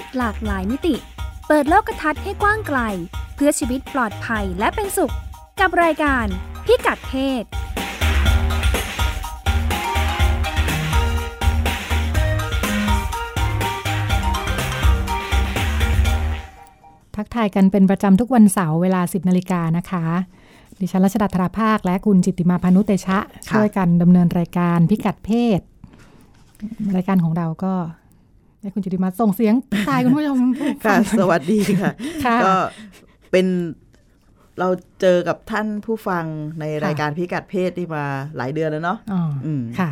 ศหลากหลายมิติ เปิดโลกทัศน์ให้กว้างไกล เพื่อชีวิตปลอดภัยและเป็นสุข กับรายการพิกัดเพศทักทายกันเป็นประจำทุกวันเสาร์เวลา 10นาฬิกานะคะ ดิฉันรัชดาธราภาค และคุณจิตติมาพานุเตชะ ช่วยกันดำเนินรายการพิกัดเพศ รายการของเราก็ ให้คุณจิตติมาส่งเสียงทายคุณผู้ชมค่ะ สวัสดีค่ะค่ะ ก็เป็นเราเจอกับท่านผู้ฟังในรายการพิกัดเพศที่มาหลายเดือนแล้วเนาะอ๋ออมค่ะ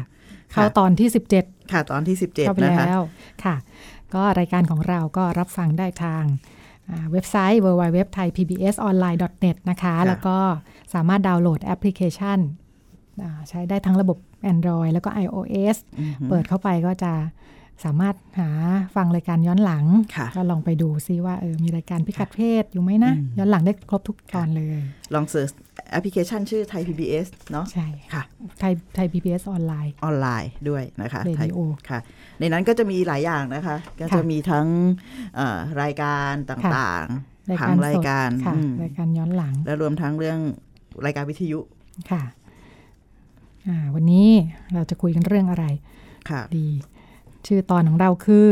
เข้าตอนที่ 17 ค่ะ ตอนที่สิบเจ็ดเข้าไปนะคะแล้วค่ะ ก็รายการของเราก็รับฟังได้ทางอ่าเว็บไซต์ www.thaipbsonline.net นะคะ แล้วก็สามารถดาวน์โหลดแอปพลิเคชันอ่าใช้ได้ทั้งระบบ Android แล้วก็ iOS เปิดเข้าไปก็จะ สามารถหาฟังรายการย้อนหลังค่ะก็ลองไปดูซิว่าเออมีรายการพิกัดเพศอยู่ไหมนะ ย้อนหลังได้ครบทุกตอนเลย ลอง search แอปพลิเคชันชื่อไทย PBS เนาะใช่ค่ะไทยไทย PBS ออนไลน์ออนไลน์ด้วยนะคะเรดิโอไทยค่ะ ในนั้นก็จะมีหลายอย่างนะคะ ก็จะมีทั้งเอ่อรายการต่างๆผังรายการค่ะอืมรายการย้อนหลัง และรวมทั้งเรื่องรายการวิทยุค่ะอ่าวันนี้เราจะคุยกันเรื่องอะไรค่ะดี ชื่อตอนของเราคือ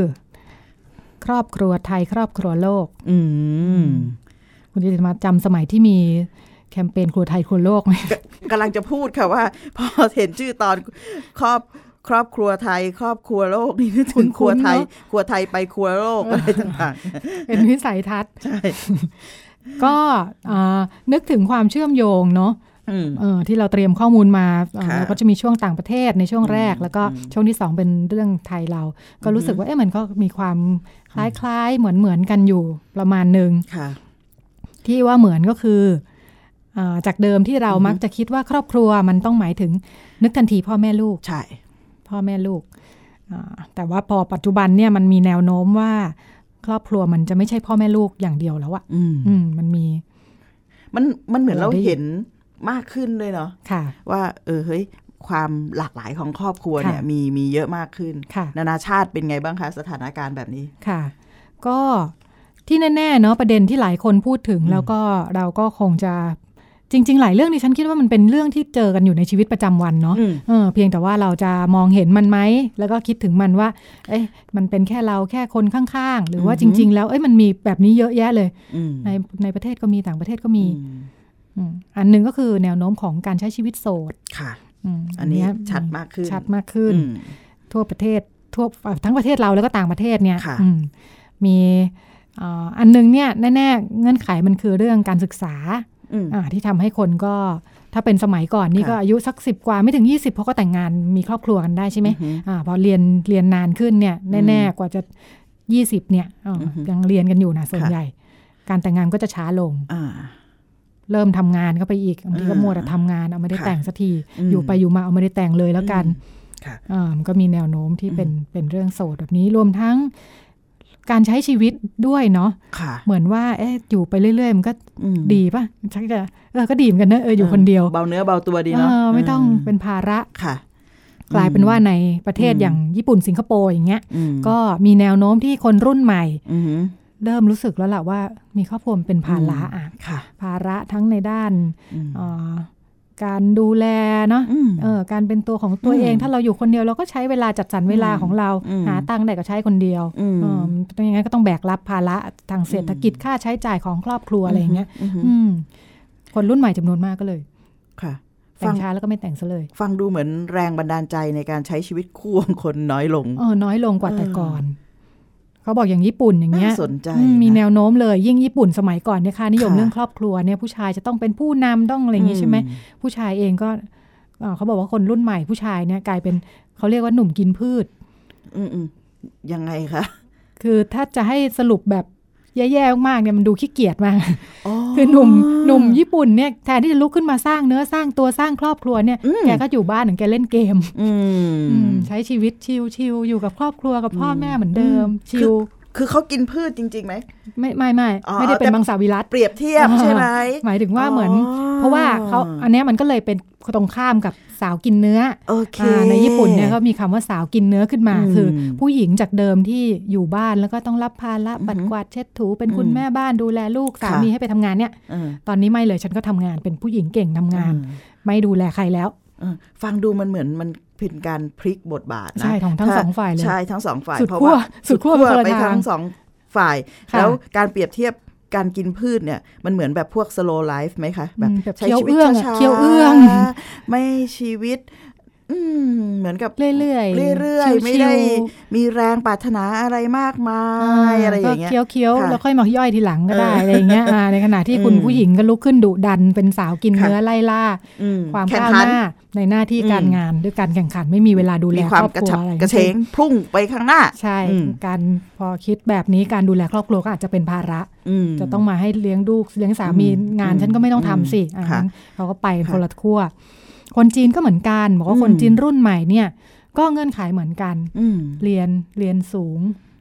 ครอบครัวไทยครอบครัวโลก อืมคุณจะมาจำสมัยที่มีแคมเปญครัวไทยครัวโลกไหมกำลังจะพูดค่ะว่า พอเห็นชื่อตอนครอบครอบครัวไทย ครอบครัวโลกนี่นึกถึงครัวไทย ครัวไทยไปครัวโลกอะไรต่างเป็นวิสัยทัศน์ๆใช่ก็อ่านึกถึงความเชื่อมโยงเนาะอืม เออที่เราเตรียมข้อมูลมาอ่าค่ะเราก็จะมีช่วงต่างประเทศในช่วงแรกอืมแล้วก็อืมช่วงที่สองเป็นเรื่องไทยเรา ก็รู้สึกว่าเอ๊ะมันก็มีความคล้ายๆเหมือนเหมือนๆกันอยู่ประมาณหนึ่งค่ะที่ว่าเหมือนก็คืออาจากเดิมที่เรามักจะคิดว่าครอบครัวมันต้องหมายถึงนึกทันทีพ่อแม่ลูกใช่พ่อแม่ลูกอ่าแต่ว่าพอปัจจุบันเนี่ยมันมีแนวโน้มว่า ครอบครัวมันจะไม่ใช่พ่อแม่ลูกอย่างเดียวแล้วอะอืมอืมมันมี มันมันเหมือนเราเราได้เห็น มากขึ้นด้วยเนาะค่ะว่าเออเฮ้ยความหลากหลายของครอบครัวเนี่ยค่ะมีมีเยอะมากขึ้นค่ะนานาชาติเป็นไงบ้างคะสถานการณ์แบบนี้ค่ะ ก็ที่แน่ๆเนาะประเด็นที่หลายคนพูดถึงแล้วก็เราก็คงจะจริง ๆ หลายเรื่องที่ฉันคิดว่ามันเป็นเรื่องที่เจอกันอยู่ในชีวิตประจำวันเนาะอืมเออเพียงแต่ว่าเราจะมองเห็นมันไหม แล้วก็คิดถึงมันว่า เอ้ยมันเป็นแค่เราแค่คนข้างๆ หรือว่าอือจฮึริง ๆ แล้วเอ้ยมันมีแบบนี้เยอะแยะเลยอืมในในประเทศก็มีต่างประเทศก็มี อืมอืมอันหนึ่งก็คือแนวโน้มของการใช้ชีวิตโสดค่ะมอันนี้เยชัดมากขึ้นชัดมากขึ้นอืมทั่วประเทศทั่วทั้งประเทศเราแล้วก็ต่างประเทศเนี่ยค่ะอืมมีอ่าอันหนึงเนี่ยแน่ๆเงื่อนไขมันคือเรื่องการศึกษาอืมอ่าที่ทำให้คนก็ถ้าเป็นสมัยก่อนนี่ค่ะก็อายุสักสิบกว่าไม่ถึง 20 เพราะก็แต่งงานมีครอบครัวกันได้ใช่ไหมอือฮึอ่าพอเรียนเรียนนานขึ้นเนี่ยแน่ๆกว่าจะ 20 เนี่ยอ่าอือฮึยังเรียนกันอยู่นะส่วนค่ะใหญ่ การแต่งงานก็จะช้าลงอ่า เริ่มทำงานเข้าไปอีกบางทีก็อ่ามัวแต่ทำงานเอาไม่ได้ค่ะแต่งสักทีอืมอยู่ไปอยู่มาเอาไม่ได้แต่งเลยแล้วกันค่ะอ่ามันก็มีแนวโน้มที่เป็นเป็นเรื่องโสดแบบนี้รวมทั้งการใช้ชีวิตด้วยเนาะค่ะเหมือนว่าเอ๊ะอยู่ไปเรื่อยๆ มันก็อืมดีป่ะชักจะเออก็ดีเหมือนกันนะเอออยู่คนเดียว เบาเนื้อเบาตัวดีเอเนาะอไม่ต้องเป็นภาระค่ะ กลายเป็นว่าในประเทศอืมอย่างญี่ปุ่นสิงคโปร์อย่างเงี้ยอืมก็มีแนวโน้มที่คนรุ่นใหม่อือหือ เริ่มรู้สึกแล้วล่ะว่า มีครอบครัวมันเป็นภาระอะค่ะภาระทั้งในด้านอืมเอ่อการดูแลเนาะอืมเออการเป็นตัวของตัวอืมเอง ถ้าเราอยู่คนเดียวเราก็ใช้เวลาจัดสรรเวลาของเราอืมหาตังค์ได้ก็ใช้คนเดียวอืมเออต้องอย่างนั้นก็ต้องแบกรับภาระทางเศรษฐกิจค่าใช้จ่ายของครอบครัวอะไรอย่างเงี้ยอือหืออืมคนรุ่นใหม่จำนวนมากก็เลย ค่ะแต่ฟังงช้าแล้วก็ไม่แต่งซะเลย ฟังดูเหมือนแรงบันดาลใจในการใช้ชีวิตคู่ของคนน้อยลงเออน้อยลงกว่าเออแต่ก่อน เขาบอกอย่างญี่ปุ่นอย่างเงี้ยน่าสนใจอืมมีนะแนวโน้มเลยยิ่งญี่ปุ่นสมัยก่อนเนี่ยค่ะนิยมค่ะเรื่องครอบครัวเนี่ยผู้ชายจะต้องเป็นผู้นำต้องอะไรอย่างงี้ใช่ไหมอืผู้ชายเองก็เอ่อเขาบอกว่าคนรุ่นใหม่ผู้ชายเนี่ยกลายเป็นเขาเรียกว่าหนุ่มกินพืช อืมอืมยังไงคะคือถ้าจะให้สรุปแบบ แย่ๆมากๆเนี่ยมันดูขี้เกียจมากคือหนุ่มหนุ่มญี่ปุ่นเนี่ยแทนที่จะลุกขึ้นมาสร้างเนื้อสร้างตัวสร้างครอบครัวเนี่ยอืมแกก็อยู่บ้านถึงแกเล่นเกมอืมอืมใช้ชีวิตชิลๆอยู่กับครอบครัวกับพ่ออมแม่เหมือนเดิมอืมชิล คือเขากินพืชจริงๆไหมไม่ไม่ไม่อ๋อไม่ได้เป็นแต่มังสวิรัตเปรียบเทียบใช่ไหมหมายถึงว่าเหมือนอ๋อเพราะว่าเขาอันเนี้ยมันก็เลยเป็นตรงข้ามกับสาวกินเนื้อโอเคอ่าในญี่ปุ่นเนี่ยเขามีคำว่าสาวกินเนื้อขึ้นมาอืมคือ ผู้หญิงจากเดิมที่อยู่บ้านแล้วก็ต้องรับภาระอือหือปัดกวาดเช็ดถูเป็นคุณอืมแม่บ้านดูแลลูกสาค่ะมีให้ไปทำงานเนี่ยเออตอนนี้ไม่เลยฉันก็ทำงานเป็นผู้หญิงเก่งทำงานเออไม่ดูแลใครแล้วเออฟังดูมันเหมือนมัน เป็นการพลิกบทบาทนะใช่ของทั้งสองฝ่ายเลยใช่ทั้งสองฝ่ายสุดเพราะขั้วว่าสุดขั้วไปคนละไปทางทั้งสองฝ่ายค่ะแล้วการเปรียบเทียบการกินพืชเนี่ยมันเหมือนแบบพวก slow life ไหมคะ แบบอืมแบบใช้เคี้ยวชีวิตเอื้องอะช้าๆเคี้ยวเอื้อง ไม่ชีวิตอืม เหมือนกับเรื่อยๆเรื่อยๆไม่ได้ชิวมีแรงปรารถนาอะไรมากมาๆยอะไรอย่างเงี้ยก็เคี้ยวๆค่ะแล้วค่อยมาย่อยทีหลังก็ได้เออออะไรอย่างเงี้ยอ่าในขณะที่คุณอืมผู้หญิงก็ลุกขึ้นดุดันเป็นสาวกินค่ะเนื้อไล่ล่าอืมความแข่งก้าวขัหน้าในหน้าที่การอืมงานด้วยการแข่งขันไม่มีเวลาดูแลมีคความรอบกระครัวฉับอะไรกระเฉงพุ่งไปข้างหน้า ใช่อืมการพอคิดแบบนี้การดูแลครอบครัวก็อาจจะเป็นภาระอืมจะต้องมาให้เลี้ยงลูกเลี้ยงสามีอืมงานฉันก็ไม่ต้องทำสิอะค่ะงั้นเขาก็ไปกันค่ะคนละขั้ว คนจีนก็เหมือนกัน บอกว่าอืมคนจีนรุ่นใหม่เนี่ย ก็เงื่อนไขเหมือนกันอืมเรียนเรียนสูง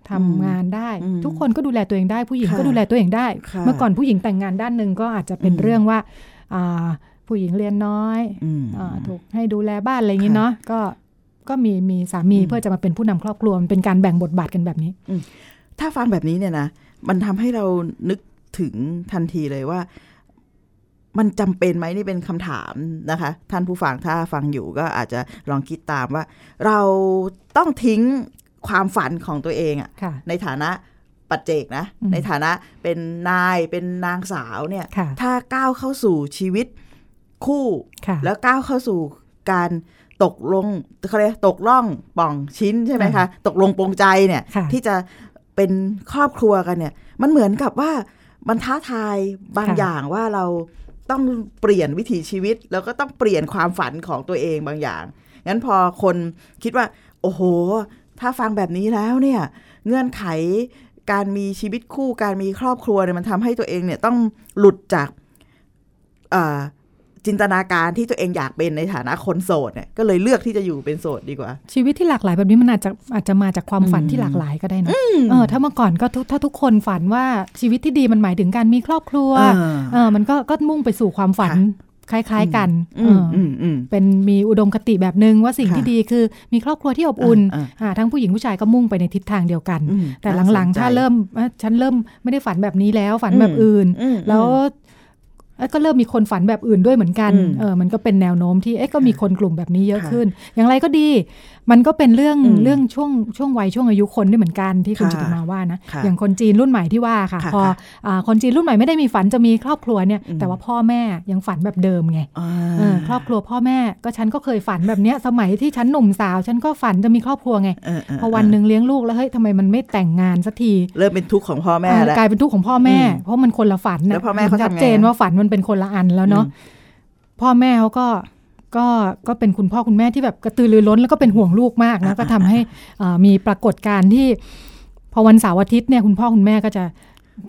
ทำอืมงานได้อืมทุกคนก็ดูแลตัวเองได้ผู้หญิงค่ะก็ดูแลตัวเองได้ค่ะเมื่อก่อนผู้หญิงแต่งงานด้านหนึ่งก็อาจจะเป็นอืมเรื่องว่าอ่าผู้หญิงเรียนน้อยอืมอ่าถูกให้ดูแลบ้านอะไรอย่างนี้ค่ะเนาะก็ก็มีมีสามีอืมเพื่อจะมาเป็นผู้นำครอบครัวมันเป็นการแบ่งบทบาทกันแบบนี้ถ้าฟังแบบนี้เนี่ยนะมันทำให้เรานึกถึงทันทีเลยว่า มันจำเป็นไหมนี่เป็นคำถามนะคะ ท่านผู้ฟังถ้าฟังอยู่ก็อาจจะลองคิดตามว่า เราต้องทิ้งความฝันของตัวเองอะค่ะในฐานะปัจเจกนะอืมในฐานะเป็นนายเป็นนางสาวเนี่ยค่ะถ้าก้าวเข้าสู่ชีวิตคู่ค่ะแล้วก้าวเข้าสู่การตกลงเขาเรียกตกล่องป่องชิ้นใช่ไหมคะค่ะตกลงปรงใจเนี่ยค่ะที่จะเป็นครอบครัวกันเนี่ย มันเหมือนกับว่ามันท้าทายบางค่ะอย่างว่าเรา ต้องเปลี่ยนวิถีชีวิต แล้วก็ต้องเปลี่ยนความฝันของตัวเองบางอย่าง งั้นพอคนคิดว่า โอ้โห ถ้าฟังแบบนี้แล้วเนี่ยเงื่อนไขการมีชีวิตคู่การมีครอบครัวเนี่ยมันทำให้ตัวเองเนี่ยต้องหลุดจากอ จินตนาการที่ตัวเองอยากเป็นในฐานะคนโสดเนี่ยก็เลยเลือกที่จะอยู่เป็นโสดดีกว่า ชีวิตที่หลากหลายแบบนี้มันอาจจะอาจจะมาจากความฝันอืมที่หลากหลายก็ได้นะเออถ้าเมื่อก่อนก็ทุกถ้าทุกคนฝันว่าชีวิตที่ดีมันหมายถึงการมีครอบครัวอ่าเออมันก็ก็มุ่งไปสู่ความฝันคล้าย ๆ กันอืเอมอออืมอืมเป็นมีอุดมคติแบบหนึ่งว่าสิ่งค่ะที่ดีคือมีครอบครัวที่อบอุ่นอ่าอ่าทั้งผู้หญิงผู้ชายก็มุ่งไปในทิศทางเดียวกันอืมแต่น่หลังสนๆใจถ้าเริ่มเอ้ยฉันเริ่มไม่ได้ฝันแบบนี้แล้วฝันอืมแบบอื่นอืมแล้วเอ้ย ก็เริ่มมีคนฝันแบบอื่นด้วยเหมือนกันอืมเออมันก็เป็นแนวโน้มที่เอ๊ะก็มีคนกลุ่มแบบนี้เยอะค่ะขึ้น อย่างไรก็ดี มันก็เป็นเรื่องอืมเรื่องช่วงช่วงวัยช่วงอายุคนด้วยเหมือนกันที่คุณค่ะจิตมาว่านะค่ะอย่างคนจีนรุ่นใหม่ที่ว่าค่ะค่ะพอค่ะอ่าคนจีนรุ่นใหม่ไม่ได้มีฝันจะมีครอบครัวเนี่ยอืมแต่ว่าพ่อแม่ยังฝันแบบเดิมไงอ่าเออครอบครัวพ่อแม่ก็ฉันก็เคยฝันแบบเนี้ยสมัยที่ฉันหนุ่มสาว ฉันก็ฝันจะมีครอบครัวไงเออเออพอวันหนึ่งเลี้ยงลูกแล้วเฮ้ยทำไมมันไม่แต่งงานสักทีเริ่มเป็นทุกข์ของพ่อแม่อ่าแล้วกลายเป็นทุกข์ของพ่อแม่อืมเพราะมันคนละฝันนะแล้วพ่อแม่เขาทำไงชัดเจนว่าฝันมันเป็นคนละอันแล้วเนาะพ่อแม่เขาก็ก็ก็เป็นคุณพ่อคุณแม่ที่แบบกระตือรือร้นแล้วก็เป็นห่วงลูกมากนะก็ทำให้อ่ามีปรากฏการณ์ที่ พอวันเสาร์อาทิตย์เนี่ยคุณพ่อคุณแม่ก็จะ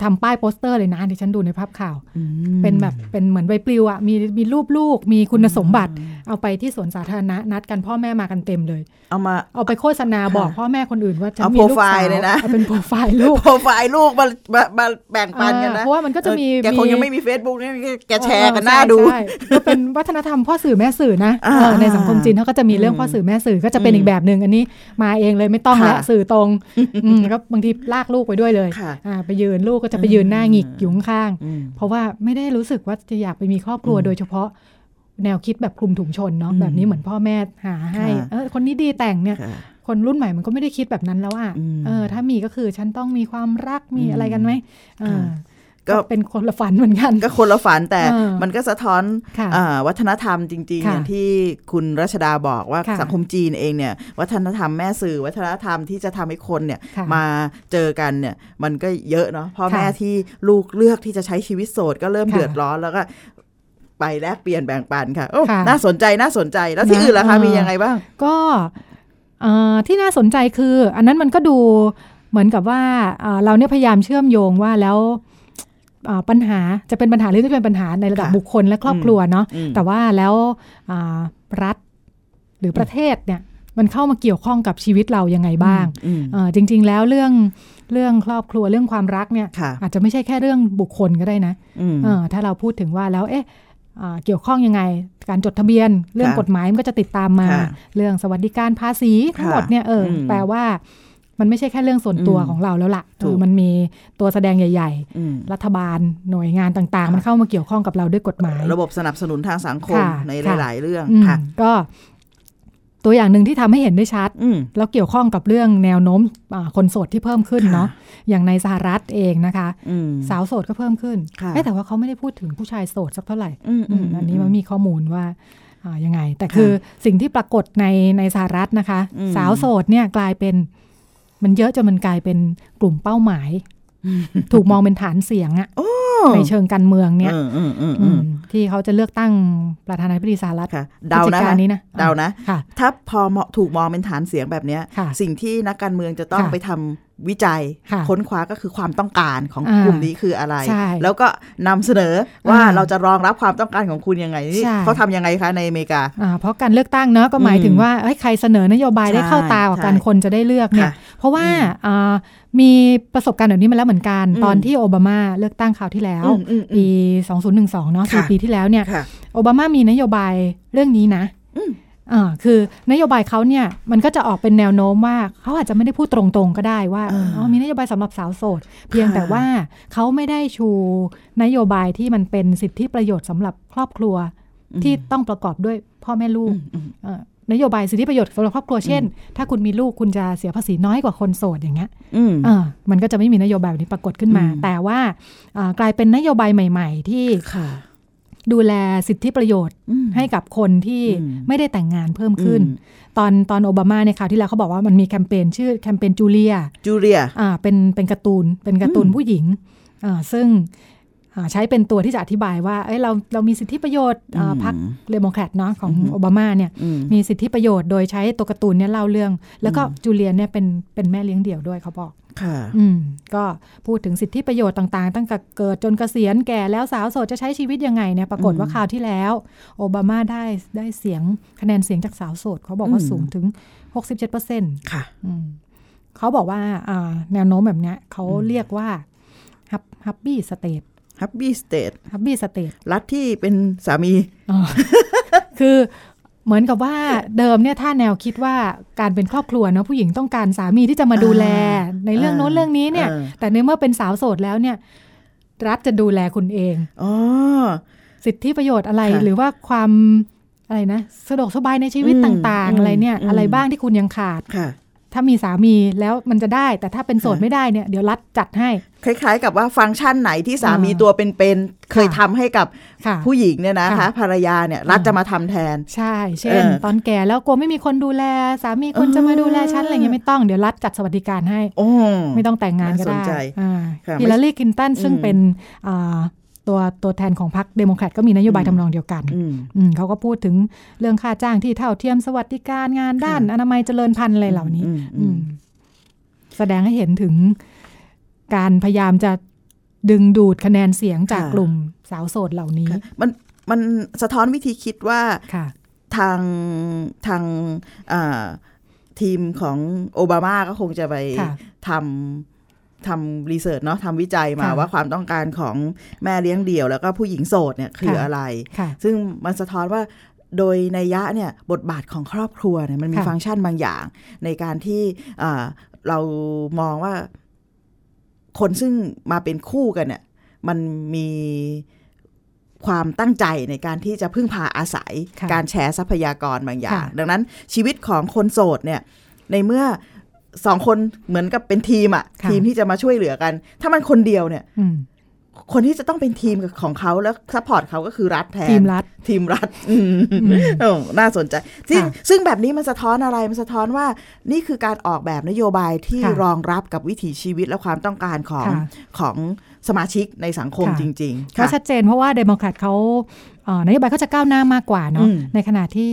ทำป้ายโปสเตอร์เลยนะที่ฉันดูในภาพข่าวอืมเป็นแบบเป็นเหมือนใบปลิวอะมีมีรูปลูก มีคุณสมบัติ เอาไปที่สวนสาธารณะนัดกันพ่อแม่มากันเต็มเลย เอามาเอาไปโฆษณาบอกพ่อแม่คนอื่นว่าฉันเอามีลูกโปรไฟสาล์วเลยนะเอาเป็นโปรไฟล์ลูกโปรไฟล์ลูกมามามาแบ่งปันกันนะเพราะว่ามันก็จะมีเออแกคงยังไม่มี Facebook เนี่ยแกแชร์กันเออหน้าดูใช่ใช่ก็เป็นวัฒนธรรมพ่อสื่อแม่สื่อนะอ่าเออในสังคมจีนเขาก็จะมีเรื่องอืมพ่อสื่อแม่สื่อก็จะเป็นอืมอีกแบบหนึ่งอันนี้มาเองเลยไม่ต้องค่ะและสื่อตรงอืมก็บางทีลากลูกไปด้วยเลยค่ะอ่าไปยืนลูกก็จะไปยืนหน้าหงิกอยู่ข้างอืมๆเพราะว่าไม่ได้รู้สึกว่าจะอยากไปมีครอบครัวอืมโดยเฉพาะแนวคิดแบบคลุมถุงชนเนาะอืมแบบนี้เหมือนพ่อแม่หาให้ค่ะเออคนนี้ดีแต่งเนี่ยค่ะคนรุ่นใหม่มันก็ไม่ได้คิดแบบนั้นแล้วอะอืมเออถ้ามีก็คือฉันต้องมีความรักมีอืมอะไรกันไหมเออค่ะ ก็เป็นคนละฝันเหมือนกัน ก็คนละฝันแต่เออมันก็สะท้อนค่ะอ่าวัฒนธรรมจริงๆค่ะอย่างที่คุณรัชดาบอกว่าค่ะสังคมจีนเองเนี่ยวัฒนธรรมแม่สื่อวัฒนธรรมที่จะทำให้คนเนี่ยค่ะมาเจอกันเนี่ยมันก็เยอะเนาะพ่อค่ะแม่ที่ลูกเลือกที่จะใช้ชีวิตโสดก็เริ่มค่ะเดือดร้อนแล้วก็ไปแลกเปลี่ยนแบ่งปันค่ะโอ้ค่ะน่าสนใจน่าสนใจแล้วที่นะอื่นล่ะคะเออมียังไงบ้าง ก็เอ่อที่น่าสนใจคือ อันนั้นมันก็ดูเหมือนกับว่าเอ่อเราเนี่ยพยายามเชื่อมโยงว่าแล้วเอ่อ ปัญหาจะเป็นปัญหาหรือจะเป็นปัญหาในระดับค่ะบุคคลและครอบครัวเนาะอืมแต่ว่าแล้วอ่ารัฐหรือประเทศเนี่ยมันเข้ามาเกี่ยวข้องกับชีวิตเรายังไงบ้างอืมเอ่อจริง ๆ แล้วเรื่องเรื่องครอบครัวเรื่องความรักเนี่ยค่ะอาจจะไม่ใช่แค่เรื่องบุคคลก็ได้นะอืมเออถ้าเราพูดถึงว่าแล้วเอ๊ะอ่าเกี่ยวข้องยังไง การจดทะเบียน เรื่องค่ะกฎหมายมันก็จะติดตามมาค่ะเรื่องสวัสดิการภาษีทั้งหมดเนี่ยเอออมแปลว่า มันไม่ใช่แค่เรื่องส่วนตัวอืมของเราแล้วล่ะถูกเออมันมีตัวแสดงใหญ่อืมๆรัฐบาลหน่วยงานต่างๆ มันเข้ามาเกี่ยวข้องกับเราด้วยกฎหมาย ระบบสนับสนุนทางสังคมค่ะในค่ะหลาย ๆ เรื่องอืมค่ะก็ตัวอย่างหนึ่งที่ทำให้เห็นได้ชัดอืมแล้วเกี่ยวข้องกับเรื่องแนวโน้มอ่าคนโสดที่เพิ่มขึ้นค่ะเนาะอย่างในสหรัฐเองนะคะอืมสาวโสดก็เพิ่มขึ้นค่ะเอ๊ะแต่ว่าเขาไม่ได้พูดถึงผู้ชายโสดสักเท่าไหร่อืมอือืมมอันนี้มันมีข้อมูลว่าอ่ายังไง แต่ค่ะคือสิ่งที่ปรากฏในในสหรัฐนะคะอืมสาวโสดเนี่ยกลายเป็น มันเยอะจนมันกลายเป็นกลุ่มเป้าหมาย ถูกมองเป็นฐานเสียงอะในเชิงการเมืองเนี่ยอืมอืมอืมอือืมมที่เขาจะเลือกตั้งประธานาธิบดีสหรัฐค่ะเดาพฤศนะจิกคะนี้นะเดานะค่ะถ้าพอเหมาะถูกมองเป็นฐานเสียงแบบเนี้ยค่ะสิ่งที่นักการเมืองจะต้องค่ะไปทำ วิจัยค่ะค้นคว้าก็คือความต้องการของอ่ากลุ่มนี้คืออะไรใช่แล้วก็นำเสนอว่าอ่าเราจะรองรับความต้องการของคุณยังไงนี่ใช่เขาทำยังไงคะในอเมริกาอ่าเพราะการเลือกตั้งเนอะก็หมายถึงอืมว่าเอ้ยใครเสนอนโยบายได้ใช่เข้าตากว่ากันใช่คนจะได้เลือกเนี่ยค่ะเพราะว่าอืมอ่ามีประสบการณ์แบบนี้มาแล้วเหมือนกันอืมตอนที่โอบามาเลือกตั้งคราวที่แล้วอืมอืมอืมปี 2012 เนาะสี่ค่ะปีที่แล้วเนี่ยค่ะโอบามามีนโยบายเรื่องนี้นะ อืมอ่าคือนโยบายเขาเนี่ยมันก็จะออกเป็นแนวโน้มว่าเขาอาจจะไม่ได้พูดตรงๆก็ได้ว่าอ่าอ๋อมีนโยบายสำหรับสาวโสด เพียงค่ะแต่ว่าเขาไม่ได้ชูนโยบายที่มันเป็นสิทธิประโยชน์สำหรับครอบครัวที่ต้องประกอบด้วยพ่อแม่ลูกอืมเอ่อนโยบายสิทธิประโยชน์สำหรับครอบครัวเช่น ถ้าคุณมีลูกคุณจะเสียภาษีน้อยกว่าคนโสดอย่างเงี้ยอืมเออมันก็จะไม่มีนโยบายแบบนี้ปรากฏขึ้นมาอืมแต่ว่าอ่ากลายเป็นนโยบายใหม่ ๆ ที่ค่ะ ดูแลสิทธิประโยชน์อืมให้กับคนที่อืมไม่ได้แต่งงานเพิ่มขึ้นอืมตอนตอนโอบามาในข่าวที่แล้วเขาบอกว่ามันมีแคมเปญชื่อแคมเปญจูเลียจูเลียอ่าเป็นเป็นการ์ตูนเป็นการ์ตูนอืมผู้หญิงอ่าซึ่งอ่า ใช้เป็นตัวที่จะอธิบายว่าเอ้ยเราเรามีสิทธิประโยชน์อ่าอืมพรรคเดโมแครตเนาะของอืมโอบามาเนี่ยอืมมีสิทธิประโยชน์โดยใช้ตัวการ์ตูนเนี่ยเล่าเรื่อง แล้วก็จูเลียนเนี่ยเป็นเป็นแม่เลี้ยงเดี่ยวด้วยเขาบอกค่ะอืมก็พูดถึงสิทธิประโยชน์ต่างๆ ตั้งแต่เกิดจนเกษียณแก่แล้วสาวโสดจะใช้ชีวิตยังไงเนี่ยปรากฏว่าอืมคราวที่แล้ว โอบามาได้ได้เสียงคะแนนเสียงจากสาวโสดเขาบอกว่าอืมสูงถึง 67เปอร์เซ็นต์ค่ะเขาบอกว่าอ่าแนวโน้มแบบเนี้ยเขาอืมเรียกว่า hubby state hubby state hubby state รัฐที่เป็นสามี คือเหมือนกับว่าเดิมเนี่ยถ้าแนวคิดว่าการเป็นครอบครัวเนาะผู้หญิงต้องการสามีที่จะมาดูแล ในเรื่องโน้นอ่าเรื่องนี้เนี่ยอ่าแต่ในเมื่อเป็นสาวโสดแล้วเนี่ย รัฐจะดูแลคุณเองอ๋อสิทธิประโยชน์อะไรค่ะหรือว่าความอะไรนะสะดวกสบายในชีวิตอืมต่างอืๆมอะไรเนี่ยอืมอะไรบ้างที่คุณยังขาดค่ะ ถ้ามีสามีแล้วมันจะได้ แต่ถ้าเป็นโสดค่ะไม่ได้เนี่ยเดี๋ยวรัฐจัดให้ คล้าย ๆ กับว่าฟังก์ชันไหนที่สามีอ่าตัวเป็นๆเคยทำให้กับค่ะผู้หญิงเนี่ยนะคะค่ะภรรยาเนี่ยรัฐจะมาทำแทน ใช่ เช่นเออตอนแก่แล้วกลัวไม่มีคนดูแล สามีคนจะมาดูแลฉันอะไรเงี้ยไม่ต้องเดี๋ยวรัฐจัดสวัสดิการให้โอ้ไม่ต้องแต่งงานก็น่าสได้นใจอ่าค่ะฮิลลารีคลินตันซึ่งอืมเป็นอ่า ตัวตัวแทนของพรรคเดโมแครตก็มีนโยบายอืมทำนองเดียวกันอืมอืมเขาก็พูดถึงเรื่องค่าจ้างที่เท่าเทียมสวัสดิการงานด้านค่ะอนามัยเจริญพันธุ์อะไรเหล่านี้อืมอือืมมแสดงให้เห็นถึงการพยายามจะดึงดูดคะแนนเสียงจากกลุ่มสาวโสดเหล่านี้ค่ะมันมันสะท้อนวิธีคิดว่าค่ะทางทางอ่าทีมของโอบามาก็คงจะไปค่ะทำ ทำรีเสิร์ชเนาะทำวิจัยมาค่ะว่าความต้องการของแม่เลี้ยงเดี่ยว แล้วก็ผู้หญิงโสดเนี่ยคือค่ะอะไรค่ะซึ่งมันสะท้อนว่าโดยในยยะเนี่ยบทบาทของครอบครัวเนี่ยมันมีค่ะฟังก์ชันบางอย่าง ในการที่อ่าเรามองว่าคนซึ่งมาเป็นคู่กันเนี่ยมันมีความตั้งใจในการที่จะพึ่งพาอาศัยค่ะการแชร์ทรัพยากรบางอย่างค่ะดังนั้นชีวิตของคนโสดเนี่ยในเมื่อ สองคนเหมือนกับเป็นทีมอะค่ะทีมที่จะมาช่วยเหลือกัน ถ้ามันคนเดียวเนี่ยอืมคนที่จะต้องเป็นทีมของเขาแล้ว support เขาก็คือรัฐแทน ทีมรัฐ ทีมรัฐอืมมเออน่าสนใจ ซึ่งค่ะซึ่งแบบนี้มันสะท้อนอะไร มันสะท้อนว่านี่คือการออกแบบนโยบายที่ค่ะรองรับกับวิถีชีวิตและความต้องการของค่ะของสมาชิกในสังคมค่ะจริงๆก็ค่ะชัดเจนเพราะว่าเดโมแครตเขาเอ่อนโยบายเขาจะก้าวหน้ามากกว่าเนาะอืมในขณะที่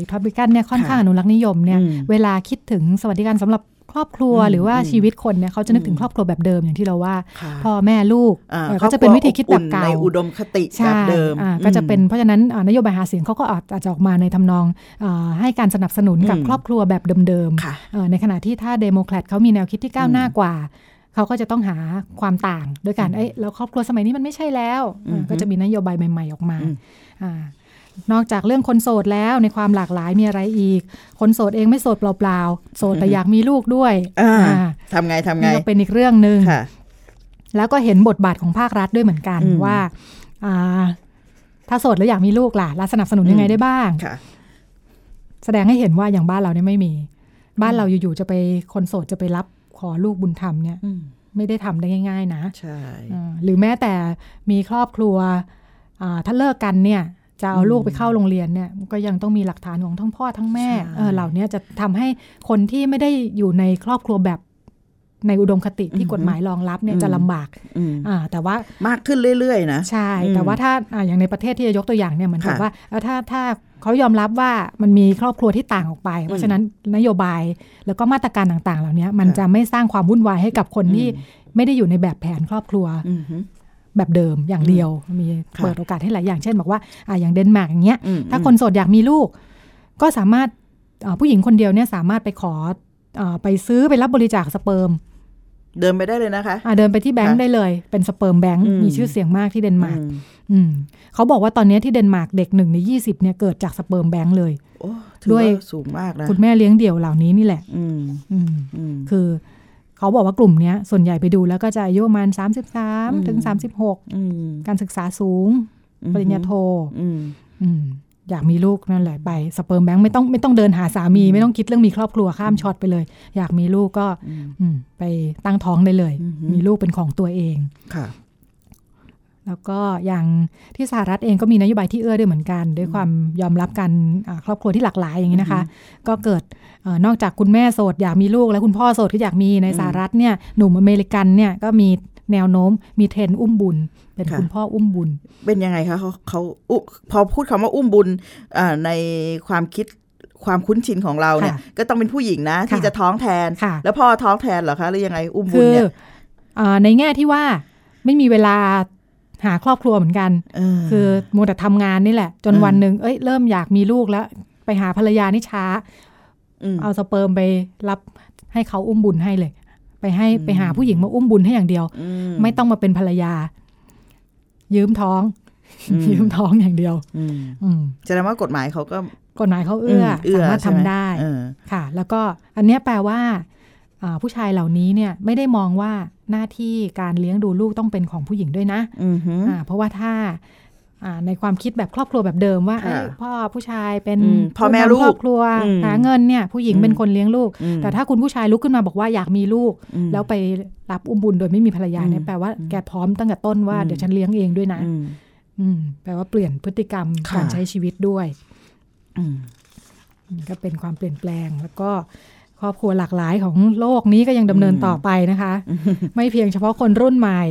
ริพับลิกันเนี่ยค่อนข้างค่ะอนุรักษ์นิยมเนี่ยอืมเวลาคิดถึงสวัสดิการสำหรับ ครอบครัวอืมหรือว่าอืมชีวิตคนเนี่ยเขาจะนึกถึอืงมครอบครัวแบบเดิมอย่างที่เราว่าค่ะพ่อแม่ลูกอ่าเออก็จะเป็นวิธีคิดแบบเก่าในอุดมคติแบบใช่เดิมอ่าก็จะเป็นเพราะฉะนั้นอ่านโยบายหาเสียงเขาก็อาจอาจจะออกมาในทำนองอาให้การสนับสนุนกับอืมครอบครัวแบบเดิมค่ะๆเอ่อในขณะที่ถ้าเดโมแครตเขามีแนวคิดที่ก้าวหน้าอืมกว่าเขาก็จะต้องหาความต่างด้วยกันเอ้ยแล้วครอบครัวสมัยนี้มันไม่ใช่แล้วอืมก็จะมีนโยบายใหม่ ๆ ออกมาอืมอ่า นอกจากเรื่องคนโสดแล้วในความหลากหลายมีอะไรอีก คนโสดเองไม่โสดเปล่าๆ โสดแต่อยากมีลูกด้วยอ่าอ่าทำไงทำไงนี่ก็เป็นอีกเรื่องหนึ่งค่ะแล้วก็เห็นบทบาทของภาครัฐด้วยเหมือนกันอืมว่าอ่าถ้าโสดแล้วอยากมีลูกล่ะรัฐสนับสนุนยังไงอืมได้บ้างค่ะแสดงให้เห็นว่าอย่างบ้านเราเนี่ยไม่มี บ้านเราอยู่ๆจะไปคนโสดจะไปรับขอลูกบุญธรรมเนี่ยอืมไม่ได้ทำได้ง่าย ๆ นะ ใช่อ่าหรือแม้แต่มีครอบครัวอ่าถ้าเลิกกันเนี่ย จะเอาลูกไปเข้าโรงเรียนเนี่ยก็ยังต้องมีหลักฐานของทั้งพ่อทั้งแม่เออเหล่านี้จะทำให้คนที่ไม่ได้อยู่ในครอบครัวแบบในอุดมคติที่กฎหมายรองรับเนี่ยจะลำบากอืมอ่าแต่ว่ามากขึ้นเรื่อยๆนะใช่อืมแต่ว่าถ้าอ่าอย่างในประเทศที่จะยกตัวอย่างเนี่ยเหมือนกับค่ะว่าเอ่อถ้าถ้าเขายอมรับว่ามันมีครอบครัวที่ต่างออกไป เพราะฉะนั้นนโยบายแล้วก็มาตรการต่างๆ เหล่านี้มันค่ะจะไม่สร้างความวุ่นวายให้กับคนที่ไม่ได้อยู่ในแบบแผนครอบครัวอืมฮึ แบบเดิมอย่างเดียว มีค่ะเปิดโอกาสให้หลายอย่างเช่นบอกว่าอ่าอย่างเดนมาร์กอย่างเงี้ยอืมถ้าคนโสดอยากมีลูก ก็สามารถอ่าผู้หญิงคนเดียวเนี่ยสามารถไปขออาไปซื้อไปรับบริจาคสเปิร์มเดินไปได้เลยนะคะอ่าเดินไปที่แบงค์ค่ะได้เลย เป็น sperm bank อืมมีชื่อเสียงมากที่เดนมาร์กอืมอืมเขาบอกว่าตอนนี้ที่เดนมาร์กเด็กหนึ่งในยี่สิบเนี่ยเกิดจาก sperm bank เลยโอ้ถือด้วยว่าสูงมากนะคุณแม่เลี้ยงเดี่ยวเหล่านี้นี่แหละอืมอืมอืมคือ เขาบอกว่ากลุ่มเนี้ยส่วนใหญ่ไปดูแล้วก็จะอายุประมาณ 33 ถึง 36อืมการศึกษาสูง ปริญญาโทอืมอืมอยากมีลูกนั่นแหละไป sperm bank ไม่ต้องไม่ต้องเดินหาสามี ไม่ต้องคิดเรื่องมีครอบครัวข้ามช็อตไปเลย อยากมีลูกก็อืมอืมไปตั้งท้องได้เลยอือฮึมีลูกเป็นของตัวเองค่ะ แล้วก็อย่างที่สหรัฐเองก็มีนโยบายที่เอื้อด้วยเหมือนกัน ด้วยความยอมรับกันอ่าครอบครัวที่หลากหลายอย่างนี้นะคะ ก็เกิดเออนอกจากคุณแม่โสดอยากมีลูก แล้วคุณพ่อโสดก็อยากมีในอืมสหรัฐเนี่ยหนุ่มอเมริกันเนี่ยก็มีแนวโน้มมีเทรนด์อุ้มบุญ เป็นค่ะคุณพ่ออุ้มบุญ เป็นยังไงคะเขาเขาอุพอพูดคำว่าอุ้มบุญอ่าในความคิดความคุ้นชินของเราเนี่ยค่ะก็ต้องเป็นผู้หญิงนะ ที่ค่ะจะท้องแทนค่ะแล้วพ่อท้องแทนเหรอคะหรือยังไงอุ้มบุคืญอเนี่ยอาในแง่ที่ว่าไม่มีเวลา หาครอบครัวเหมือนกันเออคือมัวแต่ทำงานนี่แหละ จนอืมวันหนึ่งเอ้ยเริ่มอยากมีลูกแล้ว ไปหาภรรยานี่ช้ามเอาสเปิร์มไปรับให้เขาอุ้มบุญให้เลย ไปให้อืมไปหาผู้หญิงมาอุ้มบุญให้อย่างเดียวอืไม่ต้องมาเป็นภรรยา ยืมท้องอืมยืมท้องอย่างเดียวอืมอืมแสดงว่ากฎหมายเขาก็กฎหมายเขาเอื้ออมเอื้อสามารถใช่ไหมทำได้เออค่ะ แล้วก็อันเนี้ยแปลว่าอ่า ผู้ชายเหล่านี้เนี่ยไม่ได้มองว่าหน้าที่การเลี้ยงดูลูกต้องเป็นของผู้หญิงด้วยนะอือหืออ่าเพราะว่าถ้าอ่าในความคิดแบบครอบครัวแบบเดิมว่าค่ะเอ้ยพ่อผู้ชายเป็นอืมพ่อแม่ผู้นำลูกครอบครัวอืมหาเงินเนี่ยผู้หญิงอืมเป็นคนเลี้ยงลูกอืมแต่ถ้าคุณผู้ชายลุกขึ้นมาบอกว่าอยากมีลูกอืมแล้วไปรับอุ้มบุญโดยไม่มีภรรยาเนี่ยอืมแปลว่าแกพร้อมตั้งแต่ต้นว่าอืมเดี๋ยวฉันเลี้ยงเองด้วยนะอืมอืมแปลว่าเปลี่ยนพฤติกรรมค่ะการใช้ชีวิตด้วยอืมนี่ก็เป็นความเปลี่ยนแปลงแล้วก็ ครอบครัวหลากหลายของโลกนี้ก็ยังดำเนินต่อไปนะคะ ไม่เพียงเฉพาะคนรุ่นใหม่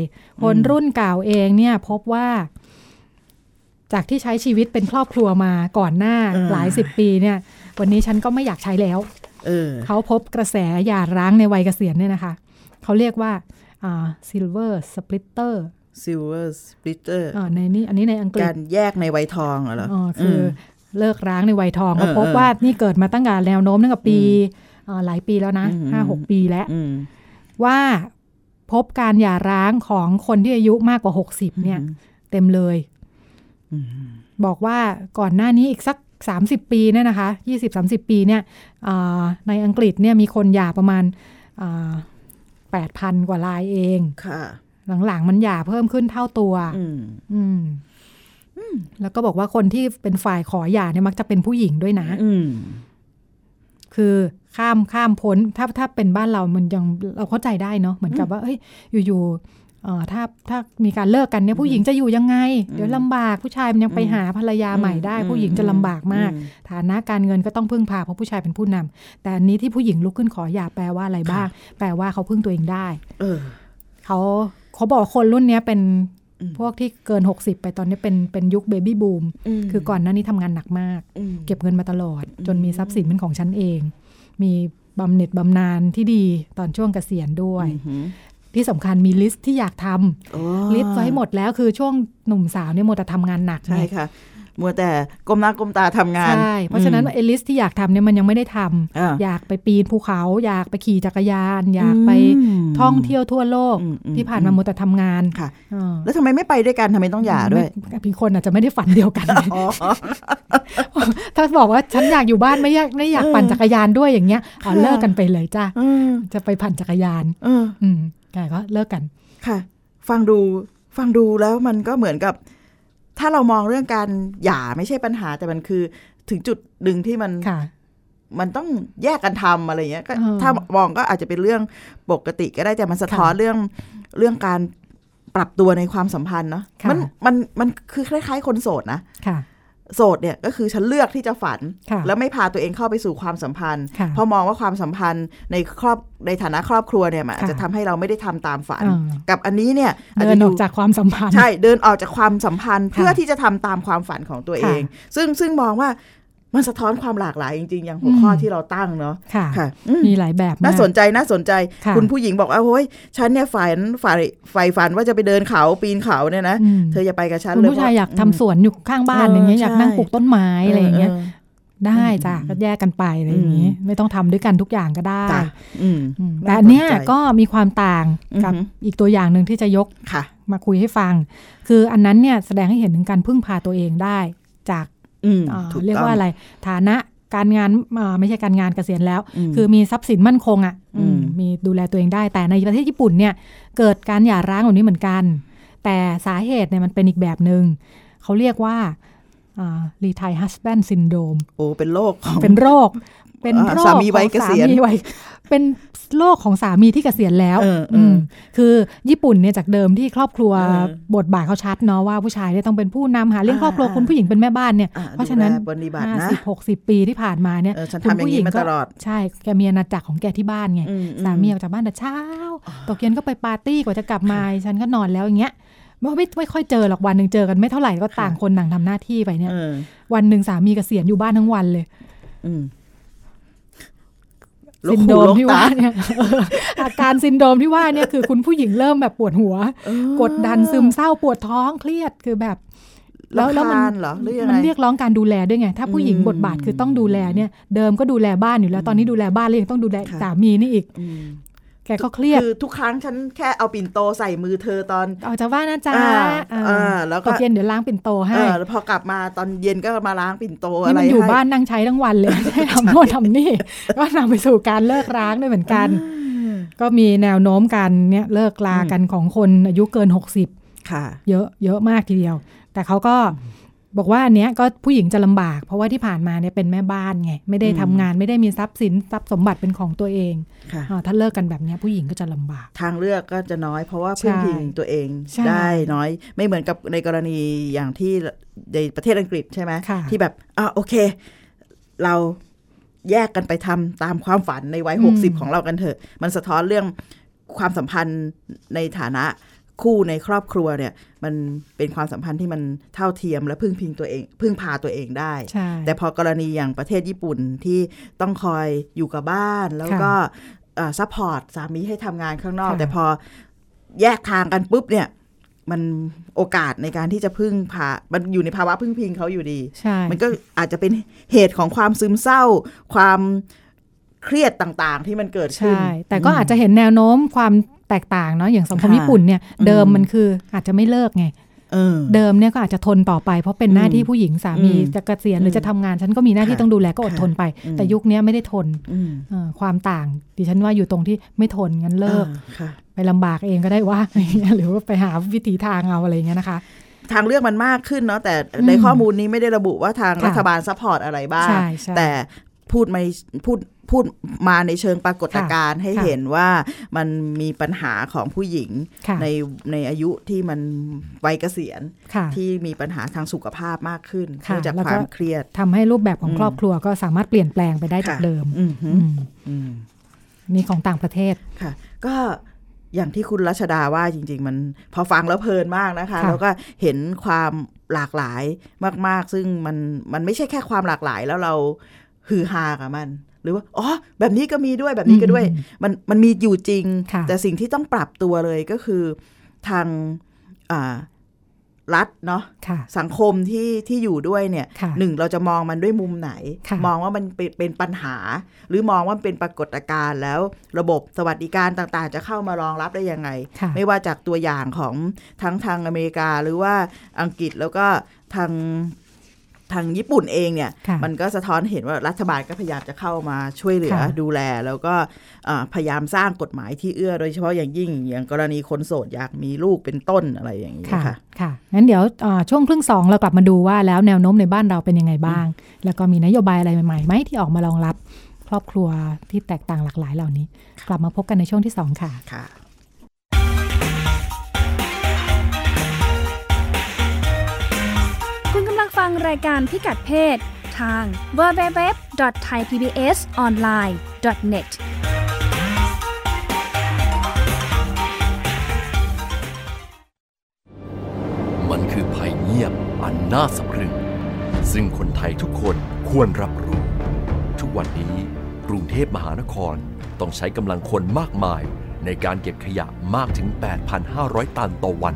คนรุ่นเก่าเองเนี่ยพบว่า จากที่ใช้ชีวิตเป็นครอบครัวมาก่อนหน้าเออหลายสิบปีเนี่ย วันนี้ฉันก็ไม่อยากใช้แล้วเออเขาพบกระแสหย่าร้างในวัยเกษียณเนี่ยนะคะ เขาเรียกว่าอ่า silver splitter silver splitter อ่าในนี้อันนี้ในอังกฤษการแยกในวัยทองเหรออ๋อคืออเลิกร้างในวัยทองเออเขาพบเออว่านี่เกิดมาตั้งแต่แนวโน้มตั้งแต่ปีเอ่อ หลายปีแล้วนะอืมห้าหกปีแล้วอืมว่าพบการหย่าร้างของคนที่อายุมากกว่า60เนี่ย เต็มเลยอืมบอกว่าก่อนหน้านี้อีกสัก30ปีเนี่ยนะคะ20-30ปีเนี่ยอ่าในอังกฤษเนี่ยมีคนหย่าประมาณแปดพันกว่ารายเองค่ะ หลังๆมันหย่าเพิ่มขึ้นเท่าตัว อืมอืมแล้วก็บอกว่าคนที่เป็นฝ่ายขอหย่าเนี่ยมักจะเป็นผู้หญิงด้วยนะ อืม คือข้ามข้ามพ้นถ้าถ้าเป็นบ้านเรามันยังเราเข้าใจได้เนาะเหมือนกับว่าเอ้ยอยู่ๆเอ่อถ้าถ้ามีการเลิกกันเนี่ยผู้หญิงจะอยู่ยังไง เดี๋ยวลำบากผู้ชายมันยังไปหาภรรยาใหม่ได้อืมผู้หญิงจะลำบากมากอืมฐานะการเงินก็ต้องพึ่งพาเพราะผู้ชายเป็นผู้นำแต่อันนี้ที่ผู้หญิงลุกขึ้นขอหย่าแปลว่าอะไรบ้าง แปลว่าเขาพึ่งตัวเองได้ เออเขาเขาบอกว่าคนรุ่นเนี้ยเป็นอืม พวกที่เกิน 60 ไปตอนนี้เป็นเป็นยุคเบบี้บูมมคือก่อนหน้านี้ทำงานหนักมากอืมเก็บเงินมาตลอด จนมีทรัพย์สินเป็นของฉันเอง มีบำเหน็จบำนาญที่ดีตอนช่วงเกษียณด้วยอือหือที่สำคัญมี list ที่อยากทำโอ้ list ไว้หมดแล้วคือช่วงหนุ่มสาวเนี่ยหมดแต่ทำงานหนักใช่ไงค่ะ มัวแต่ก้มหน้าก้มตาทำงานใช่เพราะฉะนั้นอืมเออ list ที่อยากทำเนี่ยมันยังไม่ได้ทำอ่าอยากไปปีนภูเขา อยากไปขี่จักรยาน อยากไปท่องเที่ยวทั่วโลกอืมอืมที่ผ่านมามัวแต่ทำงานค่ะเออแล้วทำไมไม่ไปด้วยกันทำไมต้องหย่าด้วยไม่พี่คนอาจจะไม่ได้ฝันเดียวกันอ๋อถ้าบอกว่าฉันอยากอยู่บ้านไม่อยากไม่อยากเออปั่นจักรยานด้วยอย่างเงี้ยอ๋อค่ะเลิกกันไปเลยจ้าอืมจะไปปั่นจักรยานเอออืมแกก็เลิกกันค่ะ ฟังดูฟังดูแล้วมันก็เหมือนกับ ถ้าเรามองเรื่องการหย่าไม่ใช่ปัญหาแต่มันคือถึงจุดหนึ่งที่มันค่ะมันต้องแยกกันทำอะไรเงี้ยก็เออถ้ามองก็อาจจะเป็นเรื่องปกติก็ได้แต่มันสะท้อนค่ะเรื่องเรื่องการปรับตัวในความสัมพันธ์เนาะค่ะมันมันมันคือคล้าย ๆ คนโสดนะค่ะ โสดเนี่ยก็คือฉันเลือกที่จะฝันค่ะแล้วไม่พาตัวเองเข้าไปสู่ความสัมพันธ์ค่ะเพราะมองว่าความสัมพันธ์ในครอบในฐานะครอบครัวเนี่ยมันอาจค่ะจะทำให้เราไม่ได้ทำตามฝันเออกับอันนี้เนี่ยอาจเดิจะนอออยู่กจากความสัมพันธ์ใช่เดินออกจากความสัมพันธ์ค่ะเพื่อที่จะทำตามความฝันของตัวเอง ซึ่งซึ่งมองว่า มันสะท้อนความหลากหลายจริงๆ อย่างหัวข้อที่เราตั้งเนาะค่ะค่ะอืมมีหลายแบบมากน่าสนใจน่าสนใจค่ะคุณผู้หญิงบอกว่าโอ้ยฉันเนี่ยฝันฝ่ายฝ่ายฝันว่าจะไปเดินเขาปีนเขาเนี่ยนะอืมเธออย่าไปกับฉันคุณเลยผู้ชายอยากทำมสวนอยู่ข้างบ้านเอออย่างเงี้ยอยากใช่นั่งปลูกต้นไม้อะไรอย่างเงี้ยออได้จ้ะอืมก็แยกกันไปอะไรอย่างงี้ ไม่ต้องทำด้วยกันทุกอย่างก็ได้จ้ะอืมอืมน่าแต่อันเนี้ยสนใจก็มีความต่างกับอือหืออีกตัวอย่างหนึ่งที่จะยกค่ะมาคุยให้ฟัง คืออันนั้นเนี่ยแสดงให้เห็นถึงการพึ่งพาตัวเองได้ จาก อืมเอ่อถูกเรียกต้องว่าอะไร ฐานะการงานเอ่อไม่ใช่การงานเกษียณแล้วมคือมีทรัพย์สินมั่นคงอะ่ะอืมอืมมีดูแลตัวเองได้ แต่ในประเทศญี่ปุ่นเนี่ย เกิดการหย่าร้างแบบนี้เหมือนกัน แต่สาเหตุเนี่ยมันเป็นอีกแบบหนึง่งเขาเรียกว่ารีไทฮัสแบนซินโดมโอ้เป็นโรคของเป็นโรค เป็นอ่าโรคสามีวัยเกษียณของสามีวัยเป็น โรคของสามีที่เกษียณแล้วเออเอออืมคือญี่ปุ่นเนี่ยจากเดิมที่ครอบครัวเออบทบาทเขาชัดเนาะว่าผู้ชายเนี่ยต้องเป็นผู้นำหาเลี้ยงอ่าครอบครัวอ่าคุณผู้หญิงเป็นแม่บ้านเนี่ยอ่เพราะฉะนั้นดูแลปฏิบัติห้านะสิบหกสิบปีที่ผ่านมาเนี่ยเออฉันคุณทำอย่างนี้มาก็ตลอดใช่แกมีอาณาจักรของแกที่บ้านไงอืมสามีออกจากบ้านแต่เช้าตกเย็นก็ไปปาร์ตี้กว่าจะกลับมาฉันก็นอนแล้วอย่างเงี้ยไม่ไม่ไม่ค่อยเจอหรอกวันหนึ่งเจอกันไม่เท่าไหร่ก็ต่างคนต่างทำหน้าที่ไปเนี่ยเออวันหนึ่งสามีเกษียณอยู่บ้านทั้งวันเลยอืม ซินโดรมลูกหูที่ลูกว่าตาเนี่ยเอออาการซินโดรมที่ว่าเนี่ยคือคุณผู้หญิงเริ่มแบบปวดหัวเออกดดันซึมเศร้าปวดท้องเครียดคือแบบแล้วแล้วรำมัคาญเหรอหรือยังไงมันเรียกร้องการดูแลด้วยไง ถ้าผู้หญิงอืมบทบาทคือต้องดูแลเนี่ย เดิมก็ดูแลบ้านอยู่แล้ว ตอนนี้ดูแลบ้านแล้วยังต้องดูแลค่ะสามีนี่อีกอืม แกก็เครียดคือทุกครั้งฉันแค่เอาปิ่นโตใส่มือเธอตอนออกจากบ้านนะจ๊ะอ่าเอออ่าแล้วก็ตกเย็นเดี๋ยวล้างปิ่นโตเอให้อแล้วพอกลับมาตอนเย็นก็มาล้างปิ่นโตนี่อะไรมันอยู่ให้บ้านนั่งใช้ทั้งวันเลยให้ทำโน่นทำนี่ก็นำไปสู่การเลิกร้างด้วยเหมือนกัน ก็มีแนวโน้มกันเนี่ยเลิกลากันของคนอายุเกิน 60 ค่ะ เยอะเยอะมากทีเดียว แต่เขาก็ บอกว่าอันเนี้ยก็ผู้หญิงจะลำบาก เพราะว่าที่ผ่านมาเนี่ยเป็นแม่บ้านไง ไม่ได้อืมทำงานไม่ได้มีทรัพย์สินทรัพย์สมบัติเป็นของตัวเองค่ะอาถ้าเลิกกันแบบเนี้ยผู้หญิงก็จะลำบาก ทางเลือกก็จะน้อยเพราะว่าใช่พึ่งพิงตัวเองใช่ได้น้อย ไม่เหมือนกับในกรณีอย่างที่ในประเทศอังกฤษใช่ไหมค่ะที่แบบอะโอเค เราแยกกันไปทำตามความฝันในวัยอืมหกสิบของเรากันเถอะ มันสะท้อนเรื่องความสัมพันธ์ในฐานะ คู่ในครอบครัวเนี่ย มันเป็นความสัมพันธ์ที่มันเท่าเทียมและพึ่งพิงตัวเอง พึ่งพาตัวเองได้ใช่แต่พอกรณีอย่างประเทศญี่ปุ่นที่ต้องคอยอยู่กับบ้าน แล้วก็ support สามีให้ทำงานข้างนอกค่ะแต่พอแยกทางกันปุ๊บเนี่ยมันโอกาสในการที่จะพึ่งพา มันอยู่ในภาวะพึ่งพิงเขาอยู่ดีใช่มันก็อาจจะเป็นเหตุของความซึมเศร้า ความเครียดต่างๆ ที่มันเกิดขึ้นใช่แต่ก็อาจจะเห็นแนวโน้มความ แตกต่างเนาะอย่างสังคมค่ะญี่ปุ่นเนี่ยเดิมอืมมันคืออาจจะไม่เลิกไงเออเดิมเนี่ยก็อาจจะทนต่อไป เพราะเป็นหน้าที่ผู้หญิงสามีอืมจะเกษียณหรือจะทำงาน ฉันก็มีหน้าที่ค่ะต้องดูแลก็อดทนไปอืมแต่ยุคนี้ไม่ได้ทนอืมเอ่อความต่าง ดิฉันว่าอยู่ตรงที่ไม่ทนงั้นเลิกอ่าค่ะไปลำบากเองก็ได้ว่าอะไรเงี้ยหรือว่าไปหาวิธีทางเอาอะไรเงี้ยนะคะ ทางเลือกมันมากขึ้นเนาะแต่อืมในข้อมูลนี้ไม่ได้ระบุว่าทางค่ะรัฐบาล support อะไรบ้างใช่ใช่แต่พูดมาพูด พูดมาในเชิงปรากฏการณ์ให้ค่ะเห็นว่ามันมีปัญหาของผู้หญิงค่ะในในอายุที่มันวัยเกษียณค่ะที่มีปัญหาทางสุขภาพมากขึ้นค่ะเนื่องจากแล้วคก็วามเครียดทำให้รูปแบบของอืมครอบครัวก็สามารถเปลี่ยนแปลงไปได้จากค่ะเดิมอืมฮึอืมอืมนี่ของต่างประเทศค่ะ ก็อย่างที่คุณรัชดาว่าจริง ๆ มันพอฟังแล้วเพลินมากนะคะค่ะแล้วก็เห็นความหลากหลายมาก ๆ ซึ่งมันมันไม่ใช่แค่ความหลากหลายแล้วเราฮือฮากับมันห รือว่าอ๋อแบบนี้ก็มีด้วยแบบนี้ก็ด้วย มันมันมีอยู่จริงค่ะแต่สิ่งที่ต้องปรับตัวเลยก็คือทางอ่ารัฐเนาะค่ะสังคมที่ที่อยู่ด้วยเนี่ยค่ะหนึ่งเราจะมองมันด้วยมุมไหนค่ะมองว่ามันเป็นเป็นปัญหา หรือมองว่ามันเป็นปรากฏการณ์แล้วระบบสวัสดิการต่างๆ จะเข้ามารองรับได้ยังไงค่ะไม่ว่าจากตัวอย่างของทั้งทางอเมริกาหรือว่าอังกฤษแล้วก็ทาง ทางญี่ปุ่นเองเนี่ยค่ะมันก็สะท้อนเห็นว่ารัฐบาลก็พยายามจะเข้ามาช่วยเหลือค่ะดูแล แล้วก็อ่าพยายามสร้างกฎหมายที่เอื้อโดยเฉพาะอย่างยิ่งอย่างกรณีคนโสดอยากมีลูกเป็นต้นอะไรอย่างนี้ค่ะค่ะค่ะงั้นเดี๋ยวอ่าช่วงครึ่งสองเรากลับมาดูว่าแล้วแนวโน้มในบ้านเราเป็นยังไงบ้าง แล้วก็มีนโยบายอะไรใหม่ๆไหมที่ออกมารองรับครอบครัวที่แตกต่างหลากหลายเหล่านี้ กลับมาพบกันในช่วงที่สองค่ะค่ะ ฟังรายการพิกัดเพศ ทาง www.thaipbsonline.net มันคือภัยเงียบอันน่าสะพรึง ซึ่งคนไทยทุกคนควรรับรู้ ทุกวันนี้กรุงเทพมหานครต้องใช้กำลังคนมากมายในการเก็บขยะมากถึง 8,500 ตันต่อวัน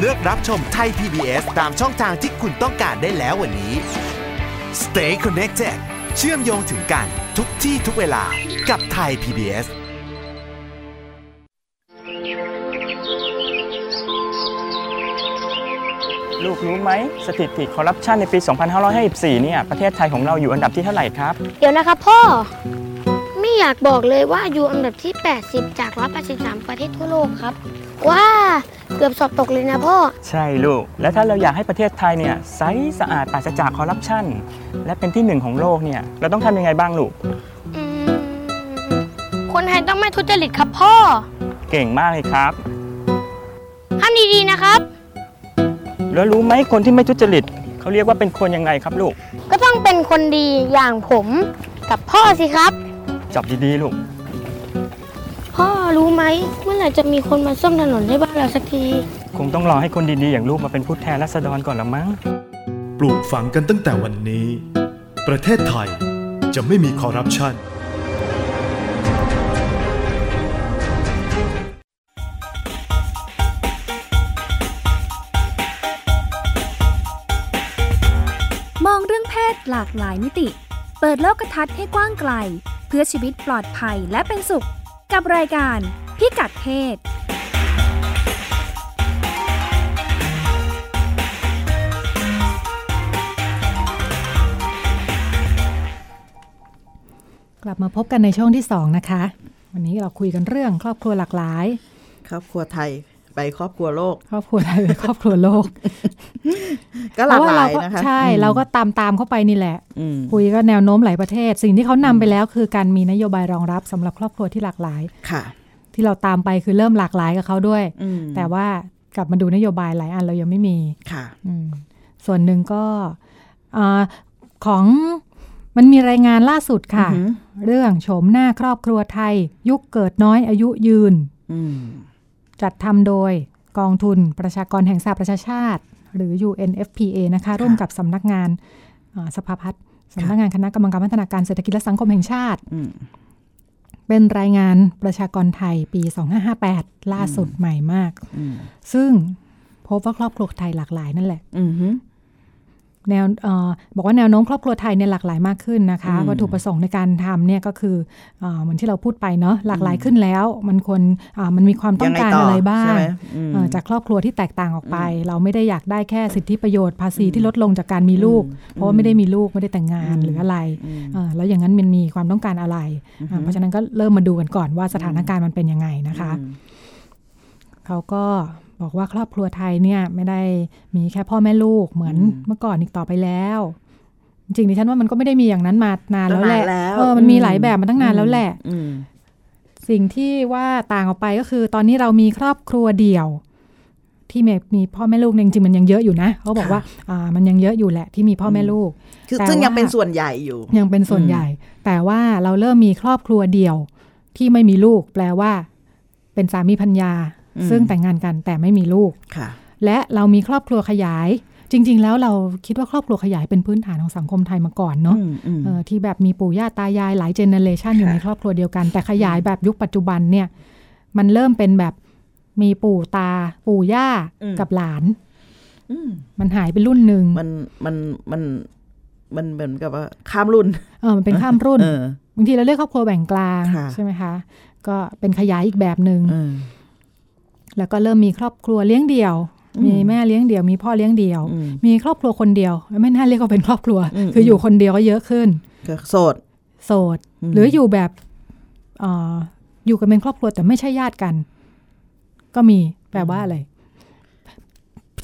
เลือกรับชมไทย PBS ตามช่องทางที่คุณต้องการได้แล้ววันนี้ Stay connected เชื่อมโยงถึงกันทุกที่ทุกเวลากับไทย PBS ลูกรู้ไหมสถิติคอร์รัปชันในปี 2554 เนี่ย ประเทศไทยของเราอยู่อันดับที่เท่าไหร่ครับ เดี๋ยวนะครับพ่อ ไม่อยากบอกเลยว่าอยู่อันดับที่ 80 จาก 183 ประเทศทั่วโลกครับ ว้า เกือบสอบตกเลยนะพ่อ ใช่ลูก แล้วถ้าเราอยากให้ประเทศไทยเนี่ยใสสะอาดปราศจากคอร์รัปชันและเป็นที่หนึ่งของโลกเนี่ยเราต้องทำยังไงบ้างลูก อืมคนไทยต้องไม่ทุจริตครับพ่อเก่งมากเลยครับทำดีๆนะครับ แล้วรู้ไหมคนที่ไม่ทุจริตเขาเรียกว่าเป็นคนยังไงครับลูกก็ต้องเป็นคนดีอย่างผมกับพ่อสิครับ จับดีๆลูก พ่อรู้ไหมเมื่อไหร่จะมีคนมาซ่อมถนนให้บ้านเราสักที คงต้องรอให้คนดีๆ อย่างลูกมาเป็นผู้แทนราษฎรก่อนละมั้ง ปลูกฝังกันตั้งแต่วันนี้ ประเทศไทยจะไม่มีคอร์รัปชันมองเรื่องเพศหลากหลายมิติ เปิดโลกทัศน์ให้กว้างไกล เพื่อชีวิตปลอดภัยและเป็นสุข กับรายการพิกัดเพศกลับมาพบกันในช่วงที่สองนะคะ วันนี้เราคุยกันเรื่องครอบครัวหลากหลาย ครอบครัวไทย ไปครอบครัวโลก ครอบครัวไทยเป็นครอบครัวโลก ก็หลากหลายเพระว่เรนะคะใช่อืมเราก็ตามตามๆเข้าไปนี่แหละอืมคุยก็แนวโน้มหลายประเทศ สิ่งที่เขานำไปแล้วคือการมีนโยบายรองรับสำหรับครอบครัวที่หลากหลายค่ะ ที่เราตามไปคือเริ่มหลากหลายกับเขาด้วยอืมแต่ว่ากลับมาดูนโยบายหลายอันเรายังไม่มีค่ะอืมส่วนหนึ่งก็อาของมันมีรายงานล่าสุดค่ะอือหือเรื่องโฉมหน้าครอบครัวไทย ยุคเกิดน้อยอายุยืนอืม จัดทำโดยกองทุนประชากรแห่งสหประชาชาติ หรือ UNFPA นะคะ ร่วมกับสำนักงานอ่าสภาพัฒน์สำนักงานคณะกรรมการพัฒนาการเศรษฐกิจและสังคมแห่งชาติอืมเป็นรายงานประชากรไทยปี 2558 ล่าสุดใหม่มากอืมซึ่งพบว่าครอบครัวไทยหลากหลายนั่นแหละอืมฮึ แนวเออบอกว่าแนวโน้มครอบครัวไทยเนี่ยหลากหลายมากขึ้นนะคะอืมวัตถุประสงค์ในการทำเนี่ยก็คือเออเหมือนที่เราพูดไปเนาะหลากหลายขึ้นแล้ว มันควรอ่ามันมีความต้องการยัอะไรบ้าใช่งไหมอืมเอ่อจากครอบครัวที่แตกต่างออกไป เราไม่ได้อยากได้แค่สิทธิประโยชน์ภาษีที่ลดลงจากการมีลูก เพราะว่าไม่ได้มีลูกไม่ได้แต่งงานหรืออะไรอืมเอ่อแล้วอย่างนั้นมันมีความต้องการอะไรอ่าเพราะฉะนั้นก็เริ่มมาดูกันก่อนว่าสถานการณ์มันเป็นยังไงนะคะอืมเขาก็ บอกว่าครอบครัวไทยเนี่ยไม่ได้มีแค่พ่อแม่ลูกเหมือนเมื่อก่อนอีกต่อไปแล้วจริงๆดิฉันว่ามันก็ไม่ได้มีอย่างนั้นมานานแล้วแหละตั้งนานแล้วเออมันมีหลายแบบมาตั้งนานแล้วแหละอืมสิ่งที่ว่าต่างออกไปก็คือ ตอนนี้เรามีครอบครัวเดี่ยว ที่มีมีพ่อแม่ลูกเนี่ยจริงๆมันยังเยอะอยู่นะเขาบอกว่าอ่ามันยังเยอะอยู่แหละที่มีพ่อแม่ลูกคือแต่ซึ่งยังว่าเป็นส่วนใหญ่อยู่ ยังเป็นส่วนอืมใหญ่ แต่ว่าเราเริ่มมีครอบครัวเดี่ยวที่ไม่มีลูก แปลว่า เป็นสามีพัญญา ซึ่งแต่งงานกันแต่ไม่มีลูกค่ะ และเรามีครอบครัวขยายจริง ๆ แล้วเราคิดว่าครอบครัวขยายเป็นพื้นฐานของสังคมไทยมาก่อนเนาะอืมอืมเออที่แบบมีปู่ย่าตายายหลายเจเนเรชันอยู่ค่ะในครอบครัวเดียวกัน แต่ขยายแบบยุคปัจจุบันเนี่ยมันเริ่มเป็นแบบมีปู่ตา ปู่ย่ากับหลานอืมมันหายไปรุ่นหนึ่งมันมันมันมันเหมือนกับว่าข้ามรุ่นเออมันเป็นข้ามรุ่นเออบางทีเราเรียกครอบครัวแบ่งกลางค่ะใช่ไหมคะ ก็เป็นขยายอีกแบบหนึ่งเออ แล้วก็เริ่มมีครอบครัวเลี้ยงเดี่ยวอืมมีแม่เลี้ยงเดี่ยว มีพ่อเลี้ยงเดี่ยวอืมมีครอบครัวคนเดียว ไม่น่าเรียกว่าเป็นครอบครัวอืมคืออยู่คนเดียวก็เยอะขึ้นก็โสดโสดอืมหรืออยู่แบบเอออยู่กันเป็นครอบครัวแต่ไม่ใช่ญาติกัน ก็มีแปลว่าอะไร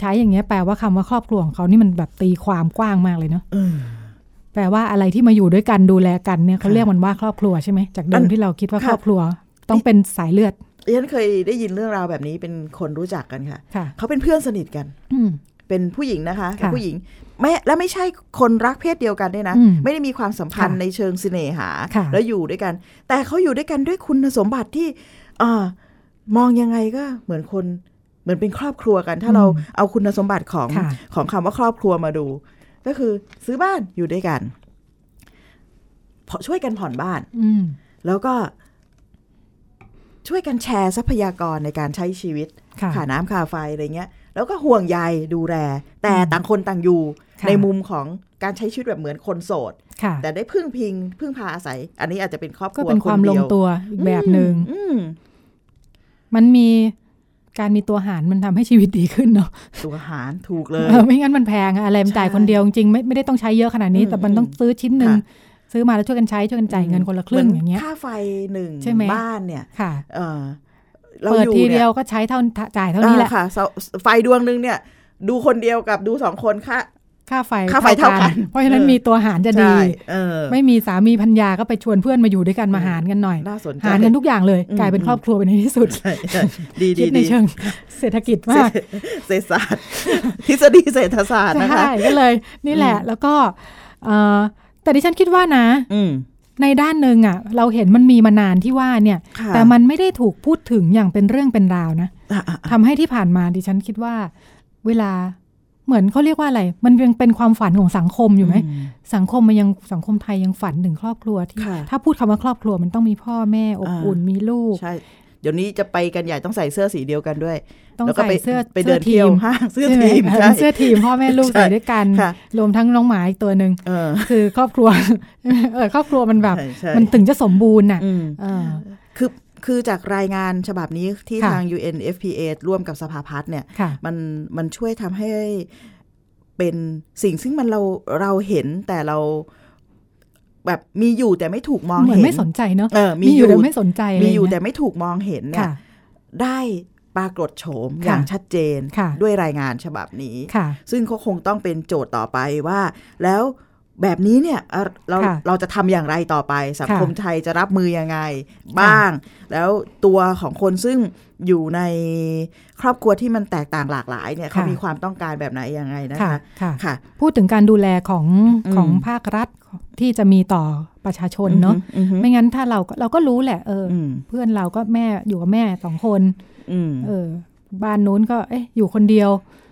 ใช้อย่างเงี้ยแปลว่าคำว่าครอบครัวของเขานี่มันแบบตีความกว้างมากเลยเนาะเออแปลว่าอะไรที่มาอยู่ด้วยกันดูแลกันเนี่ยเขาค่ะเรียกมันว่าครอบครัวใช่ไหมจากเดิอัมนที่เราคิดว่าค่ะครอบครัว ต้องเป็นสายเลือด ดิฉันเคยได้ยินเรื่องราวแบบนี้เป็นคนรู้จักกันค่ะค่ะเขาเป็นเพื่อนสนิทกันอืมเป็นผู้หญิงนะคะค่ะเป็นผู้หญิงไม่และไม่ใช่คนรักเพศเดียวกันด้วยนะอืมไม่ได้มีความสัมพันธ์ค่ะในเชิงเสน่หาค่ะแล้วอยู่ด้วยกัน แต่เขาอยู่ด้วยกันด้วยคุณสมบัติที่อ่ามองยังไงก็เหมือนคนเหมือนเป็นครอบครัวกัน ถ้าเราเอาคุณสมบัติของค่ะของคำว่าครอบครัวมาดู ก็คือซื้อบ้านอยู่ด้วยกันพอช่วยกันผ่อนบ้านอืมแล้วก็ ช่วยกันแชร์ทรัพยากรในการใช้ชีวิตค่ะค่าน้ำค่าไฟอะไรเงี้ย แล้วก็ห่วงใยดูแล แต่อืมต่างคนต่างอยู่ค่ะในมุมของการใช้ชีวิตแบบเหมือนคนโสดค่ะแต่ได้พึ่งพิง พึ่งพาอาศัย อันนี้อาจจะเป็นครอบคก็รัวเป็นความนลดีงยตัวอีกแบบหนึ่งอืมมันมีการมีตัวหารมันทำให้ชีวิตดีขึ้นเนาะตัวหารถูกเลยเออไม่งั้นมันแพงอะอะไรมันจ่ายใช่คนเดียวจริงๆไม่ไม่ได้ต้องใช้เยอะขนาดนี้อืมแต่มันต้องซื้อชิ้นหนึ่งค่ะ ซื้อมาแล้วช่วยกันใช้ช่วยกันจ่ายเงินคนละครึ่งหมือย่างเงี้ยค่าไฟหนึ่งใช่ไหมบ้านเนี่ยค่ะเออเปิดอยู่ทีนี่เดียวก็ใช้เท่าจ่ายเท่านี้แหละอ่ค่ะเสาไฟดวงหนึ่งเนี่ย ดูคนเดียวกับดูสองคนค่าค่าไฟค่าไฟเท่ากัน เพราะฉะนั้นเออมีตัวหารจะดีใช่เออไม่มีสามีพัญญาก็ไปชวนเพื่อนมาอยู่ด้วยกันมาหารกันหน่อยน่าสนใจหารกันทุกอย่างเลยอืมกลายเป็นครอบครัวไปในที่สุดใช่ใช่ดีคิดีดในดีเชิงเศรษฐกิจมากเศรษฐศาสตร์ ทฤษฎีเศรษฐศาสตร์นะคะใช่ก็เลย นี่แหละ แล้วก็เอ่อ แต่ดิฉันคิดว่านะ อืมในด้านหนึ่งอะ เราเห็นมันมีมานานที่ว่าเนี่ยค่ะแต่มันไม่ได้ถูกพูดถึงอย่างเป็นเรื่องเป็นราวนะอะอะทำให้ที่ผ่านมาดิฉันคิดว่า เวลาเหมือนเขาเรียกว่าอะไร มันยังเป็นความฝันของสังคมอยู่ไหม สังคมมันยังสังคมไทยยังฝันถึงครอบครัวที่ค่ะถ้าพูดคำว่าครอบครัวมันต้องมีพ่อแม่อบอ่าอุ่นมีลูกใช่ เดี๋ยวนี้จะไปกันใหญ่ต้องใส่เสื้อสีเดียวกันด้วย ต้องแล้วก็ใส่ไปเสื้อไปเดินทีเที่ยวมห้างเสื้อใช่ไหมทีมเออใช่เสื้อทีมพ่อแม่ลูกใช่ใส่ด้วยกันค่ะรวมทั้งน้องหมาอีกตัวหนึ่งเออคือครอบครัวเออครอบครัวมันแบบใช่ใช่มันถึงจะสมบูรณ์น่ะอืมเออคือคือจากรายงานฉบับนี้ที่ค่ะทาง UNFPA ร่วมกับสภาพัฒน์เนี่ยค่ะมันมันช่วยทำให้เป็นสิ่งซึ่งมันเราเราเห็นแต่เรา แบบมีอยู่แต่ไม่ถูกมองเหมือนเห็นไม่สนใจเนอะเออมีมีออยู่ยู่แต่ไม่สนใจอะไรมีอยู่เงี้แต่ไม่ถูกมองเห็นเนี่ยค่ะได้ปรากฏโฉมค่ะอย่างชัดเจนค่ะด้วยรายงานฉบับนี้ค่ะซึ่งก็คงต้องเป็นโจทย์ต่อไปว่า แล้ว แบบนี้เนี่ยเอ่อเราค่ะเราจะทำอย่างไรต่อไป สังคมค่ะไทยจะรับมือยังไง บ้าง แล้วตัวของคนซึ่งอยู่ในครอบครัวที่มันแตกต่างหลากหลายเนี่ยเขามีความต้องการแบบไหนยังไงนะค่ะคะค่ะค่ะพูดถึงการดูแลของอืมของภาครัฐที่จะมีต่อประชาชนเนาะอือฮึไม่งั้นถ้าเราก็เราก็รู้แหละ เออออืมเพื่อนเราก็แม่อยู่กับแม่สองคนอืมเออ บ้านนู้นก็เอ๊ะอยู่คนเดียวอืม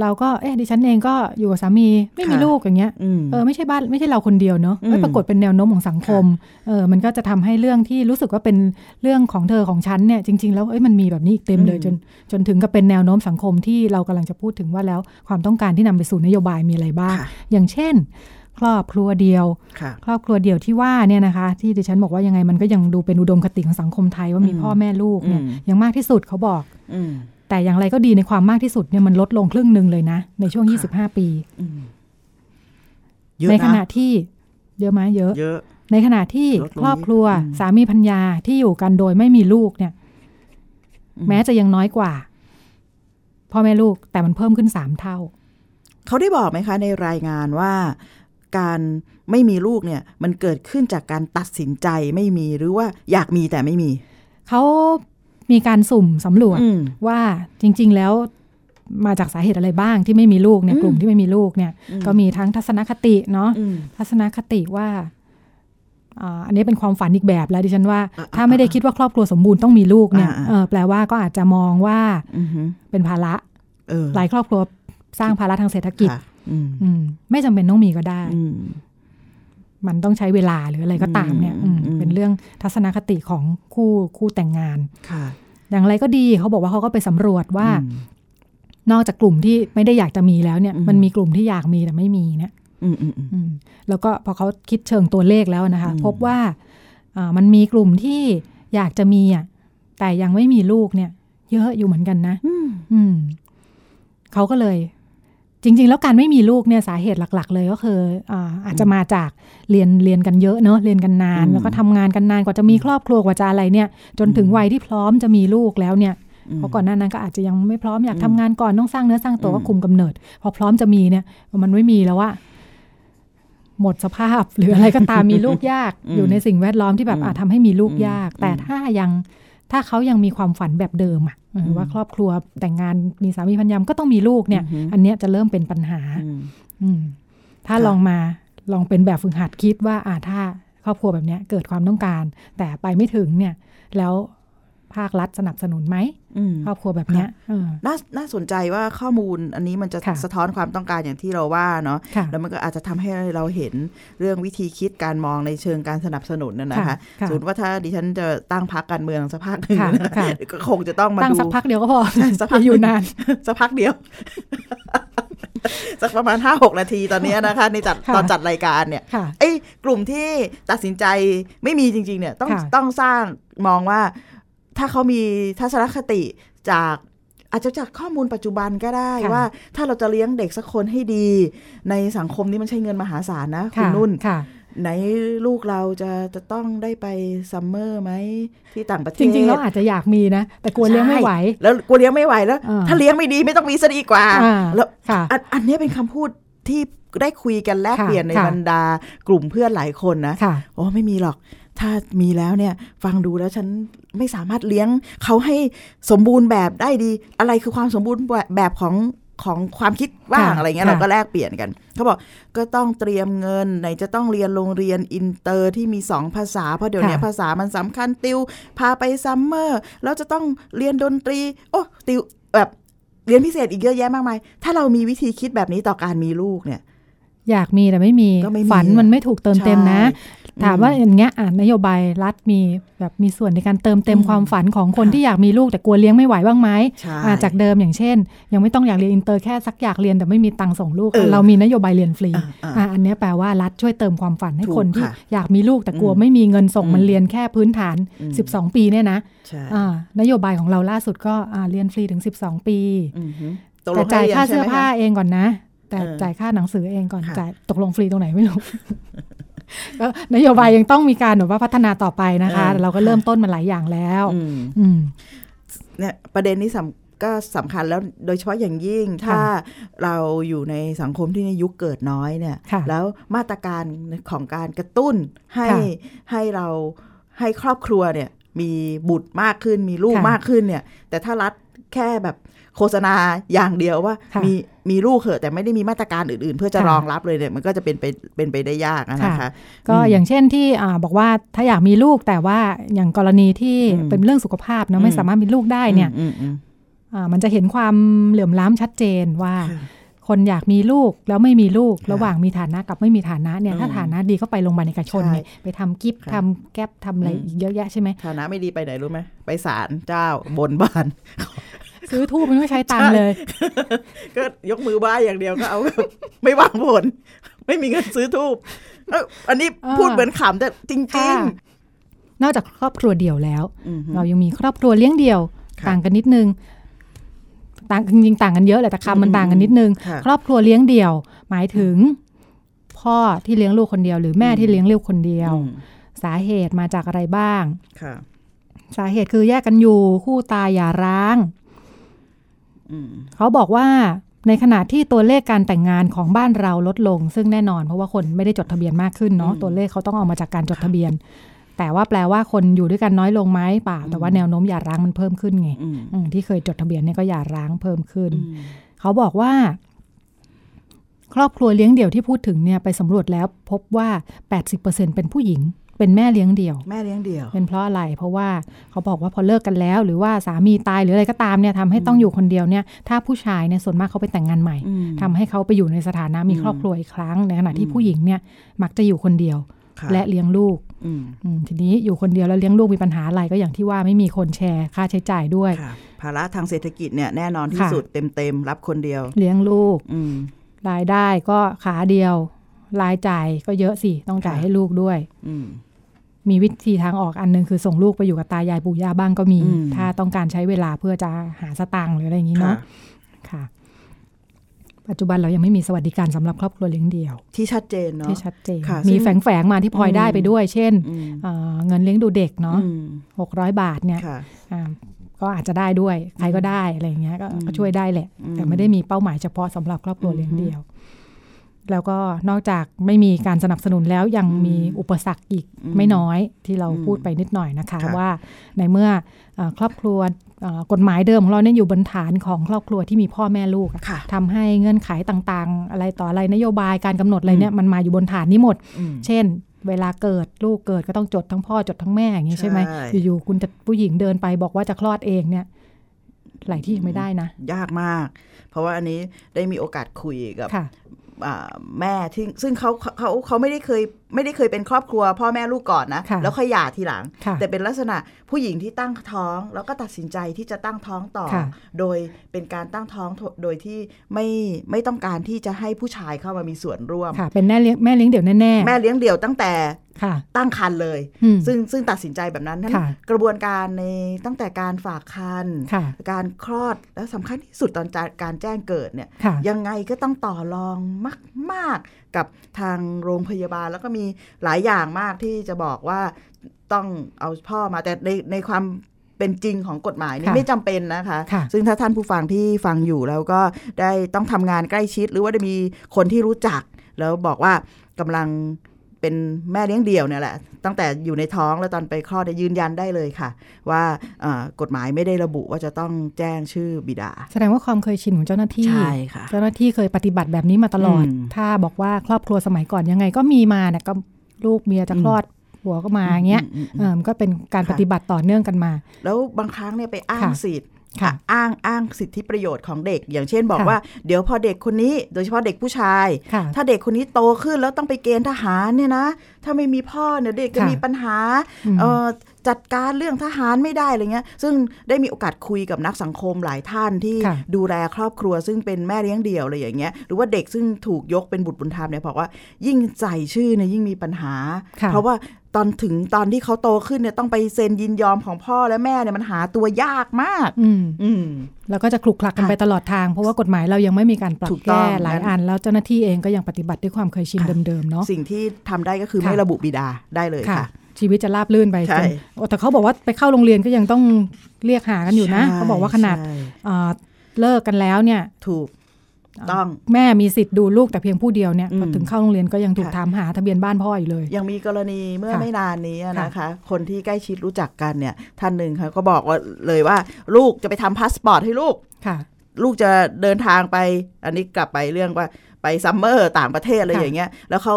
เราก็เอ๊ะดิฉันเองก็อยู่กับสามีไม่มีค่ะลูกอย่างเงี้ยอืมเออไม่ใช่บ้านไม่ใช่เราคนเดียวเนอะอืมเอ้ยปรากฏเป็นแนวโน้มของสังคมเออมันก็จะทำให้เรื่องที่รู้สึกว่าเป็นเรื่องของเธอของฉันเนี่ยจริง ๆ แล้วเอ้ยมันมีแบบนี้อีกเต็มเลยอืมจนจนถึงกับเป็นแนวโน้มสังคมที่เรากำลังจะพูดถึงว่าแล้วความต้องการที่นำไปสู่นโยบายมีอะไรบ้างค่ะอย่างเช่น ครอบครัวเดียวค่ะครอบครัวเดียวที่ว่าเนี่ยนะคะ ที่ดิฉันบอกว่ายังไงมันก็ยังดูเป็นอุดมคติของสังคมไทยว่ามีอืมพ่อแม่ลูกเนี่ยอืมยังมากที่สุดเขาบอกอืม แต่อย่างไรก็ดีในความมากที่สุดเนี่ยมันลดลงครึ่งหนึ่งเลยนะ ในช่วงค่ะ25 ปีอืมเยอะในขณะนะที่เยอะไหมเยอะเยอะในขณะที่ลดลงครอบครัวอืมสามีพัญญาที่อยู่กันโดยไม่มีลูกเนี่ยอืมแม้จะยังน้อยกว่าพ่อแม่ลูกแต่มันเพิ่มขึ้นสามเท่า เขาได้บอกไหมคะ ในรายงานว่าการไม่มีลูกเนี่ย มันเกิดขึ้นจากการตัดสินใจไม่มีหรือว่าอยากมีแต่ไม่มี เขา มีการสุ่มสำรวจอืมว่าจริง ๆ แล้วมาจากสาเหตุอะไรบ้างที่ไม่มีลูกเนี่ยอืมกลุ่มที่ไม่มีลูกเนี่ยอืมก็มีทั้งทัศนคติเนาะอืมทัศนคติว่าอ่าอันนี้เป็นความฝันอีกแบบแล้วดิฉันว่าอ่า ถ้าไม่ได้คิดว่าครอบครัวสมบูรณ์ต้องมีลูกเนี่ยอ่าเออแปลว่าก็อาจจะมองว่าอือหือเป็นภาระเออหลายครอบครัวสร้างภาระทางเศรษฐกิจค่ะอืมอืมไม่จำเป็นต้องมีก็ได้อื มมันต้องใช้เวลาหรืออะไรก็ตามเนี่ยอืมอืมอืมเป็นเรื่องทัศนคติของคู่คู่แต่งงานค่ะ อย่างไรก็ดีเขาบอกว่าเขาก็ไปสำรวจว่าอืมนอกจากกลุ่มที่ไม่ได้อยากจะมีแล้วเนี่ยอืมมันมีกลุ่มที่อยากมีแต่ไม่มีเนี่ยอืมอืมอืมอืมแล้วก็พอเขาคิดเชิงตัวเลขแล้วนะคะอืมพบว่าอ่ามันมีกลุ่มที่อยากจะมีอะแต่ยังไม่มีลูกเนี่ย เยอะอยู่เหมือนกันนะ อืมอืมเขาก็เลย จริง ๆ แล้วการไม่มีลูกเนี่ยสาเหตุหลัก ๆ เลยก็คืออาอาจจะมาจากเรียนเรียนกันเยอะเนอะเรียนกันนานอืมแล้วก็ทำงานกันนานกว่าจะมีครอบครัวกว่าจะอะไรเนี่ย จนถึงวัยที่พร้อมจะมีลูกแล้วเนี่ยเพราะก่อนหน้านั้นก็อาจจะยังไม่พร้อมอยากอืมทำงานก่อนต้องสร้างเนื้อสร้างตัวอืมก็คุมกำเนิด พอพร้อมจะมีเนี่ย มันไม่มีแล้วว่าหมดสภาพหรืออะไรก็ตามมีลูกยากอืมอยู่ในสิ่งแวดล้อมที่แบบอืมอาจทำให้มีลูกอืมยากอืมแต่ถ้ายัง ถ้าเขายังมีความฝันแบบเดิมอะเออว่าครอบครัวแต่งงานมีสามีพันยามก็ต้องมีลูกเนี่ยอือหืออัอันเนี้ยจะเริ่มเป็นปัญหาอืมอืมถ้าค่ะลองมาลองเป็นแบบฝึกหัดคิดว่าอ่าถ้าครอบครัวแบบเนี้ยเกิดความต้องการ แต่ไปไม่ถึงเนี่ย แล้ว ภาครัฐสนับสนุนไหมอืมครอบครัวแบบเนี้ยเออน่าน่าสนใจว่าข้อมูลอันนี้มันจะค่ะสะท้อนความต้องการอย่างที่เราว่าเนาะค่ะแล้วมันก็อาจจะทำให้เราเห็นเรื่องวิธีคิดการมองในเชิงการสนับสนุนนะนะคะค่ะค่ะสมมติว่าถ้าดิฉันจะตั้งพักการเมืองสักพักหนึ่งค่ะนะค่ะก็คงจะต้องมาตั้งดูสักพักเดียวก็พอใช่สักพักอย่าอยู่นานสักพักเดียวสักประมาณห้าหกนาทีตอนเนี้ยนะคะ ในจัดค่ะตอนจัดรายการเนี่ยค่ะไอ้กลุ่มที่ตัดสินใจไม่มีจริง ๆ เนี่ยต้องค่ะต้องสร้างมองว่า ถ้าเขามีทัศนคติจากอาจจะจากข้อมูลปัจจุบันก็ได้ค่ะว่า ถ้าเราจะเลี้ยงเด็กสักคนให้ดี ในสังคมนี้มันใช้เงินมหาศาลนะ คุณค่ะนุ่นค่ะไหนลูกเราจะจะต้องได้ไปซัมเมอร์ไหมที่ต่างประเทศ จริงๆ แล้วอาจจะอยากมีนะ แต่กลัวเลี้ยงไม่ไหวใช่แล้วกลัวเลี้ยงไม่ไหวแล้วอ่าถ้าเลี้ยงไม่ดีไม่ต้องมีซะดีกว่าอ่าแล้วค่ะอันอันเนี้ยเป็นคำพูดที่ได้คุยกันแลกค่ะเปลี่ยนในค่ะบรรดากลุ่มเพื่อนหลายคนนะค่ะโอ้ไม่มีหรอก ถ้ามีแล้วเนี่ยฟังดูแล้วฉันไม่สามารถเลี้ยงเขาให้สมบูรณ์แบบได้ดี อะไรคือความสมบูรณ์แบบของของความคิดว่างค่ะอะไรเงี้ยค่ะเราก็แลกเปลี่ยนกันเขาบอกก็ต้องเตรียมเงินไหนจะต้องเรียนโรงเรียนอินเตอร์ที่มีสองภาษา เพราะเดี๋ยวนี้ค่ะภาษามันสำคัญติว พาไป summer แล้วจะต้องเรียนดนตรี โอ้ติวแบบเรียนพิเศษอีกเยอะแยะมากมายถ้าเรามีวิธีคิดแบบนี้ต่อการมีลูกเนี่ยอยากมีแต่ไม่มีก็ไม่มีฝันมันไม่ถูกเติมเต็มนะใช่ ถามว่าอย่างเงี้ยอ่านนโยบายรัฐมีแบบมีส่วนในการเติมเต็มอืมความฝันของคนค่ะที่อยากมีลูกแต่กลัวเลี้ยงไม่ไหวบ้างไหมใช่อ่าจากเดิมอย่างเช่น ยังไม่ต้องอยากเรียนอินเตอร์แค่สักอยากเรียนแต่ไม่มีตังค์ส่งลูกเออเรามีนโยบายเรียนฟรีอ่าอ่าอ่าอันเนี้ยแปลว่ารัฐช่วยเติมความฝันให้ถูกคนที่ค่ะอยากมีลูกแต่กลัวอืมไม่มีเงินส่งอืมมันเรียนแค่พื้นฐานอืม12 ปีเนี่ยนะใช่อ่านโยบายของเราล่าสุดก็อ่าเรียนฟรีถึง 12 ปีอือหือตกลแต่งจ่ายให้รีนค่าเสื้อใช่ไหมผ้าคะเองก่อนนะ แต่เออจ่ายค่าหนังสือเองก่อนค่ะจ่ายตกลงฟรีตรงไหนไม่รู้ ก็นโยบายยังต้องมีการแบบว่าพัฒนาต่อไปนะคะเออแต่เราก็เริ่มต้นมาหลายอย่างแล้วอืมอืมเนี่ยประเด็นนี้สำก็สำคัญแล้วโดยเฉพาะอย่างยิ่งค่ะถ้าเราอยู่ในสังคมที่ในยุคเกิดน้อยเนี่ยค่ะแล้วมาตรการของการกระตุ้นให้ค่ะให้เราให้ครอบครัวเนี่ยมีบุตรมากขึ้นมีลูกค่ะมากขึ้นเนี่ย แต่ถ้ารัฐ แค่แบบโฆษณาอย่างเดียวว่าค่ะมีมีลูกเหอะแต่ไม่ได้มีมาตรการอื่นๆ เพื่อจะค่ะรองรับเลยเนี่ยมันก็จะเป็นไปเป็นไปได้ยากอะนะคะก็อืมอย่างเช่นที่อ่าบอกว่าถ้าอยากมีลูกแต่ว่าอย่างกรณีที่อืมเป็นเรื่องสุขภาพเนอะไม่อืมสามารถมีลูกได้เนี่ยอืมอืมอ่ามันจะเห็นความเหลื่อมล้ำชัดเจนว่า ค่ะคนอยากมีลูกแล้วไม่มีลูกค่ะระหว่างมีฐานะกับไม่มีฐานะเนี่ยอืมถ้าฐานะดีก็ไปโรงพยาบาลเอกชนใช่ไงไปทำกิฟต์ค่ะทำแก๊ปทำอะไรอืมอีกเยอะแยะใช่ไหมฐานะไม่ดีไปไหนรู้ไหมไปศาลเจ้าบนบ้านซื้อทูบมันไม่ใช้ตังค์เลย ก็ยกมือไหว้อย่างเดียวก็เอาไม่หวังผล ไม่มีเงินซื้อทูบเอ้าอันนี้อ่าพูดเหมือนขำแต่จริงค่ะนอกจากครอบครัวเดี่ยวแล้วๆอืมฮึเรายังมีครอบครัวเลี้ยงเดี่ยวค่ะต่างกันนิดนึง ต่างจริงๆต่างกันเยอะแหละแต่คำมันต่างกันนิดนึงค่ะครอบครัวเลี้ยงเดี่ยว หมายถึง พ่อที่เลี้ยงลูกคนเดียว หรือแม่ที่เลี้ยงลูกคนเดียวอืมสาเหตุมาจากอะไรบ้างค่ะสาเหตุคือแยกกันอยู่คู่ตายอย่าร้างอืมเขาบอกว่าในขณะที่ตัวเลขการแต่งงานของบ้านเราลดลง ซึ่งแน่นอน เพราะว่าคนไม่ได้จดทะเบียนมากขึ้นเนาะอืมตัวเลขเขาต้องเอามาจากการจดทะเบียน แต่ว่าแปลว่าคนอยู่ด้วยกันน้อยลงไหมเปล่า แต่ว่าแนวโน้มหย่าร้างมันเพิ่มขึ้นไงอืมอืมที่เคยจดทะเบียนเนี่ยก็หย่าร้างเพิ่มขึ้นอืมเขาบอกว่า ครอบครัวเลี้ยงเดี่ยวที่พูดถึงเนี่ยไปสำรวจแล้วพบว่า 80%เป็นผู้หญิงเป็นแม่เลี้ยงเดี่ยว แม่เลี้ยงเดี่ยว เป็นเพราะอะไร เพราะว่าเขาบอกว่าพอเลิกกันแล้ว หรือว่าสามีตายหรืออะไรก็ตามเนี่ยทำให้ต้องอยู่คนเดียวเนี่ย ถ้าผู้ชายเนี่ยส่วนมากเขาไปแต่งงานใหม่อืมทำให้เขาไปอยู่ในสถานะมีอืมครอบครัวอีกครั้ง ในขณะที่อืมผู้หญิงเนี่ยมักจะอยู่คนเดียวค่ะและเลี้ยงลูกอืมอืม ทีนี้อยู่คนเดียวแล้วเลี้ยงลูกมีปัญหาอะไรก็อย่างที่ว่าไม่มีคนแชร์ค่าใช้จ่ายด้วยค่ะภาระทางเศรษฐกิจเนี่ยแน่นอนที่ค่ะสุดเต็มๆรับคนเดียว เลี้ยงลูกอืมรายได้ก็ขาเดียวรายจ่ายก็เยอะสิต้องจ่ายค่ะให้ลูกด้วยอืมมีวิธีทางออกอันหนึงคือส่งลูกไปอยู่กับตายายปู่ย่าบ้างก็มีอืมถ้าต้องการใช้เวลาเพื่อจะหาสตางค์หรืออะไรอย่างนี้ค่ะเนาะค่ะ ปัจจุบันเรายังไม่มีสวัสดิการสำหรับครอบครัวเลี้ยงเดี่ยว ที่ชัดเจนเนาะที่ชัดเจนค่ะมีซึ่งแฝงๆมาที่พลอยอืมได้ไปด้วย เช่นอืมเอ่อเงินเลี้ยงดูเด็กเนาะอืมหกร้อยบาทเนี่ยค่ะอ่าก็อาจจะได้ด้วยใครก็ได้อะไรอย่างเงี้ยก็อืมก็ช่วยได้แหละอืมแต่ไม่ได้มีเป้าหมายเฉพาะสำหรับครอบครัวเลี้ยงอือฮึเดี่ยว แล้วก็นอกจากไม่มีการสนับสนุนแล้วยังอืมมีอุปสรรคอีกอืมไม่น้อยที่เราอืมพูดไปนิดหน่อยนะคะค่ะว่าในเมื่อเออครอบครัวเอ่อ กฎหมายเดิมของเราเนี่ยอยู่บนฐานของครอบครัวที่มีพ่อแม่ลูกอะค่ะทำให้เงื่อนไขต่างๆ อะไรต่ออะไรนโยบายการกำหนดอะไรเนี่ยอืมมันมาอยู่บนฐานนี้หมดอืมเช่น เวลาเกิดลูกเกิดก็ต้องจดทั้งพ่อจดทั้งแม่อย่างนี้ใช่ไหมใช่อยู่ๆคุณจะผู้หญิงเดินไปบอกว่าจะคลอดเองเนี่ยหลายที่ยังไม่ได้นะ ยากมาก เพราะว่าอันนี้ได้มีโอกาสคุยกับค่ะอ่า แม่ที่ซึ่งเขาเขาเขาไม่ได้เคยไม่ได้เคยเป็นครอบครัว พ่อแม่ลูกก่อนนะค่ะแล้วค่อยหย่าทีหลังค่ะแต่เป็นลักษณะผู้หญิงที่ตั้งท้อง แล้วก็ตัดสินใจที่จะตั้งท้องต่อค่ะโดยเป็นการตั้งท้องโดยที่ไม่ไม่ต้องการที่จะให้ผู้ชายเข้ามามีส่วนร่วมค่ะเป็นแม่เลี้ยงแม่เลี้ยงเดี่ยวแน่แม่เลี้ยงเดี่ยวตั้งแต่ๆค่ะ ตั้งครรภ์เลยอืมซึ่งซึ่งตัดสินใจแบบนั้นนั้นค่ะกระบวนการในตั้งแต่การฝากคันค่ะการคลอดและสำคัญที่สุดตอนการแจ้งเกิดเนี่ยค่ะยังไงก็ต้องต่อรองมาก ๆ กับทางโรงพยาบาลแล้วก็มีหลายอย่างมากที่จะบอกว่าต้องเอาพ่อมาแต่ในในความเป็นจริงของกฎหมายนี่ค่ะไม่จำเป็นนะคะค่ะซึ่งถ้าท่านผู้ฟังที่ฟังอยู่แล้วก็ได้ต้องทำงานใกล้ชิด หรือว่าได้มีคนที่รู้จัก แล้วบอกว่ากำลัง เป็นแม่เลี้ยงเดี่ยวเนี่ยแหละ ตั้งแต่อยู่ในท้องแล้วตอนไปคลอดเนี่ยยืนยันได้เลยค่ะ ว่าเอ่อกฎหมายไม่ได้ระบุว่าจะต้องแจ้งชื่อบิดา แสดงว่าความเคยชินของเจ้าหน้าที่ใช่ค่ะเจ้าหน้าที่เคยปฏิบัติแบบนี้มาตลอดอืมถ้าบอกว่าครอบครัวสมัยก่อนยังไงก็มีมาเนี่ยก็ลูกเมียจะคลอดหัวก็มาอย่างเงี้ยอืมอืมอืมเออมันก็เป็นการค่ะปฏิบัติต่อเนื่องกันมา แล้วบางครั้งเนี่ยไปอ้างค่ะสิทธิ์ ค่ะอ้างอ้างสิทธิประโยชน์ของเด็ก อย่างเช่นบอกค่ะว่าเดี๋ยวพอเด็กคนนี้โดยเฉพาะเด็กผู้ชายค่ะถ้าเด็กคนนี้โตขึ้นแล้วต้องไปเกณฑ์ทหารเนี่ยนะ ถ้าไม่มีพ่อเนี่ยเด็กจะค่ะมีปัญหาอืมเอ่อ จัดการเรื่องทหารไม่ได้อะไรเงี้ย ซึ่งได้มีโอกาสคุยกับนักสังคมหลายท่านที่ค่ะดูแลครอบครัว ซึ่งเป็นแม่เลี้ยงเดี่ยวอะไรอย่างเงี้ย หรือว่าเด็กซึ่งถูกยกเป็นบุตรบุญธรรมเนี่ยบอกว่ายิ่งใส่ชื่อเนี่ยยิ่งมีปัญหาค่ะเพราะว่าตอนถึงตอนที่เขาโตขึ้นเนี่ยต้องไปเซ็นยินยอมของพ่อและแม่เนี่ยมันหาตัวยากมาก อืมอืมแล้วก็จะคลุกคลักกันค่ะไปตลอดทางเพราะว่ากฎหมายเรายังไม่มีการปรับถูกต้อแก้งหลายงั้นอันแล้วเจ้าหน้าที่เองก็ยังปฏิบัติด้วยความเคยชินค่ะเดิมๆเนาะสิ่งที่ทำได้ก็คือค่ะไม่ระบุบิดาได้เลยค่ะค่ะ ชีวิตจะราบลื่นไปใช่จนโอ้แต่เขาบอกว่าไปเข้าโรงเรียนก็ยังต้องเรียกหากันอยู่นะใช่เขาบอกว่าขนาดใช่เอ่อเลิกกันแล้วเนี่ยถูกต้องแม่มีสิทธิ์ดูลูกแต่เพียงผู้เดียวเนี่ยอืมพอถึงเข้าโรงเรียนก็ยังถูกค่ะถามหาทะเบียนบ้านพ่ออยู่เลย ยังมีกรณีเมื่อค่ะไม่นานนี้นะคะค่ะคนที่ใกล้ชิดรู้จักกันเนี่ย ท่านหนึ่งค่ะก็บอกว่าเลยว่า ลูกจะไปทำพาสปอร์ตให้ลูกค่ะ ลูกจะเดินทางไป อันนี้กลับไปเรื่องว่าไป summer ต่างประเทศอะไรค่ะอย่างเงี้ย แล้วเขา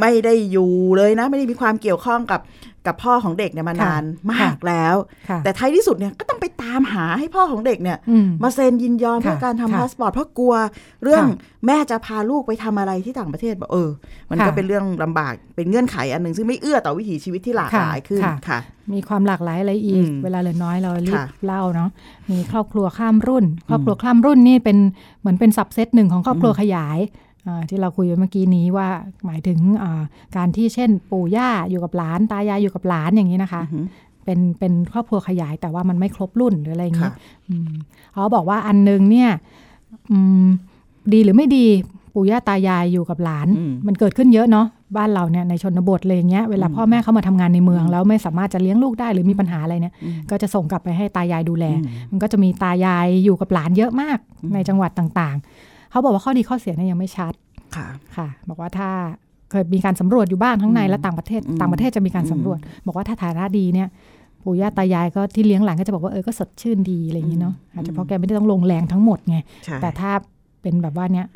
ไม่ได้อยู่เลยนะ ไม่ได้มีความเกี่ยวข้องกับกับพ่อของเด็กเนี่ยมาค่ะนานมากแล้วค่ะแต่ท้ายที่สุดเนี่ยก็ต้องไปตามหาให้พ่อของเด็กเนี่ยอืมมาเซ็นยินยอมค่ะเพื่อการทำค่ะพาสปอร์ตเพราะกลัว เรื่องค่ะแม่จะพาลูกไปทำอะไรที่ต่างประเทศบอกเออ มันค่ะก็เป็นเรื่องลำบากเป็นเงื่อนไขอันหนึ่งซึ่งไม่เอื้อต่อวิถีชีวิตที่หลากค่ะหลายขึ้นค่ะค่ะ มีความหลากหลายอะไรอีกอืมเวลาเหลือน้อยเรารีบค่ะเล่าเนาะมีครอบครัวข้ามรุ่น ครอบครัวข้ามรุ่นนี่เป็นเหมือนเป็นสับเซตหนึ่งของครอบครัวขยายอ่า ที่เราคุยไปเมื่อกี้นี้ว่าหมายถึงอ่าการที่เช่นปู่ย่าอยู่กับหลานตายายอยู่กับหลานอย่างนี้นะคะอือฮึเป็นเป็นครอบครัวขยายแต่ว่ามันไม่ครบรุ่นหรืออะไรอย่างนี้ค่ะอืมเขาบอกว่าอันนึงเนี่ยอืมดีหรือไม่ดีปู่ย่าตายายอยู่กับหลานอืมมันเกิดขึ้นเยอะเนาะบ้านเราเนี่ยในชนบทเลยอย่างเงี้ยเวลาอืมพ่อแม่เข้ามาทำงานในเมือง แล้วไม่สามารถจะเลี้ยงลูกได้หรือมีปัญหาอะไรเนี่ยอืมก็จะส่งกลับไปให้ตายายดูแลอืมมันก็จะมีตายายอยู่กับหลานเยอะมากอืมในจังหวัดต่างๆ เขาบอกว่าข้อดีข้อเสียเนี่ยยังไม่ชัดค่ะค่ะ บอกว่าถ้าเคยมีการสำรวจอยู่บ้างทั้งในอืมและต่างประเทศอืมต่างประเทศจะมีการสำรวจ บอกว่าถ้าฐานะดีเนี่ยปู่ย่าตายายก็ที่เลี้ยงหลานก็จะบอกว่าเออก็สดชื่นดีอะไรอย่างนี้เนาะอาจจะเพราะแกไม่ได้ต้องลงแรงทั้งหมดไงใช่แต่ถ้าเป็นแบบว่าเนี้ย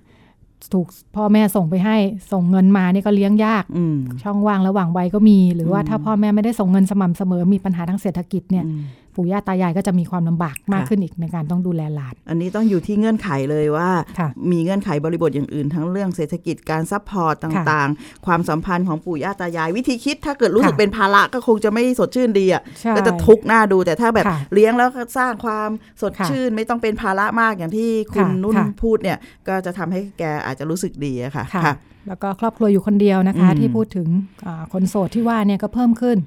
ถูกพ่อแม่ส่งไปให้ส่งเงินมานี่ก็เลี้ยงยากอืมช่องว่างระหว่างวัยก็มี หรือว่าอืมถ้าพ่อแม่ไม่ได้ส่งเงินสม่ำเสมอมีปัญหาทางเศรษฐกิจเนี่ยอืม ปู่ย่าตายายก็จะมีความลำบากมากค่ะขึ้นอีกในการต้องดูแลหลาน อันนี้ต้องอยู่ที่เงื่อนไขเลยว่าค่ะมีเงื่อนไขบริบทอย่างอื่น ทั้งเรื่องเศรษฐกิจการ support ต่างๆ ความสัมพันธ์ของปู่ย่าตายาย วิธีคิดถ้าเกิดรู้สึกค่ะเป็นภาระก็คงจะไม่สดชื่นดีอะใช่ก็จะทุกข์น่าดูแต่ถ้าแบบค่ะเลี้ยงแล้วก็สร้างความสดค่ะชื่น ไม่ต้องเป็นภาระมากอย่างที่คุณค่ะนุ่นค่ะพูดเนี่ยก็จะทำให้แกอาจจะรู้สึกดีอะค่ะค่ะค่ะแล้วก็ครอบครัวอยู่คนเดียวนะคะอืมที่พูดถึงอ่าคนโสดที่ว่าเนี่ยก็เพิ่มขึ้น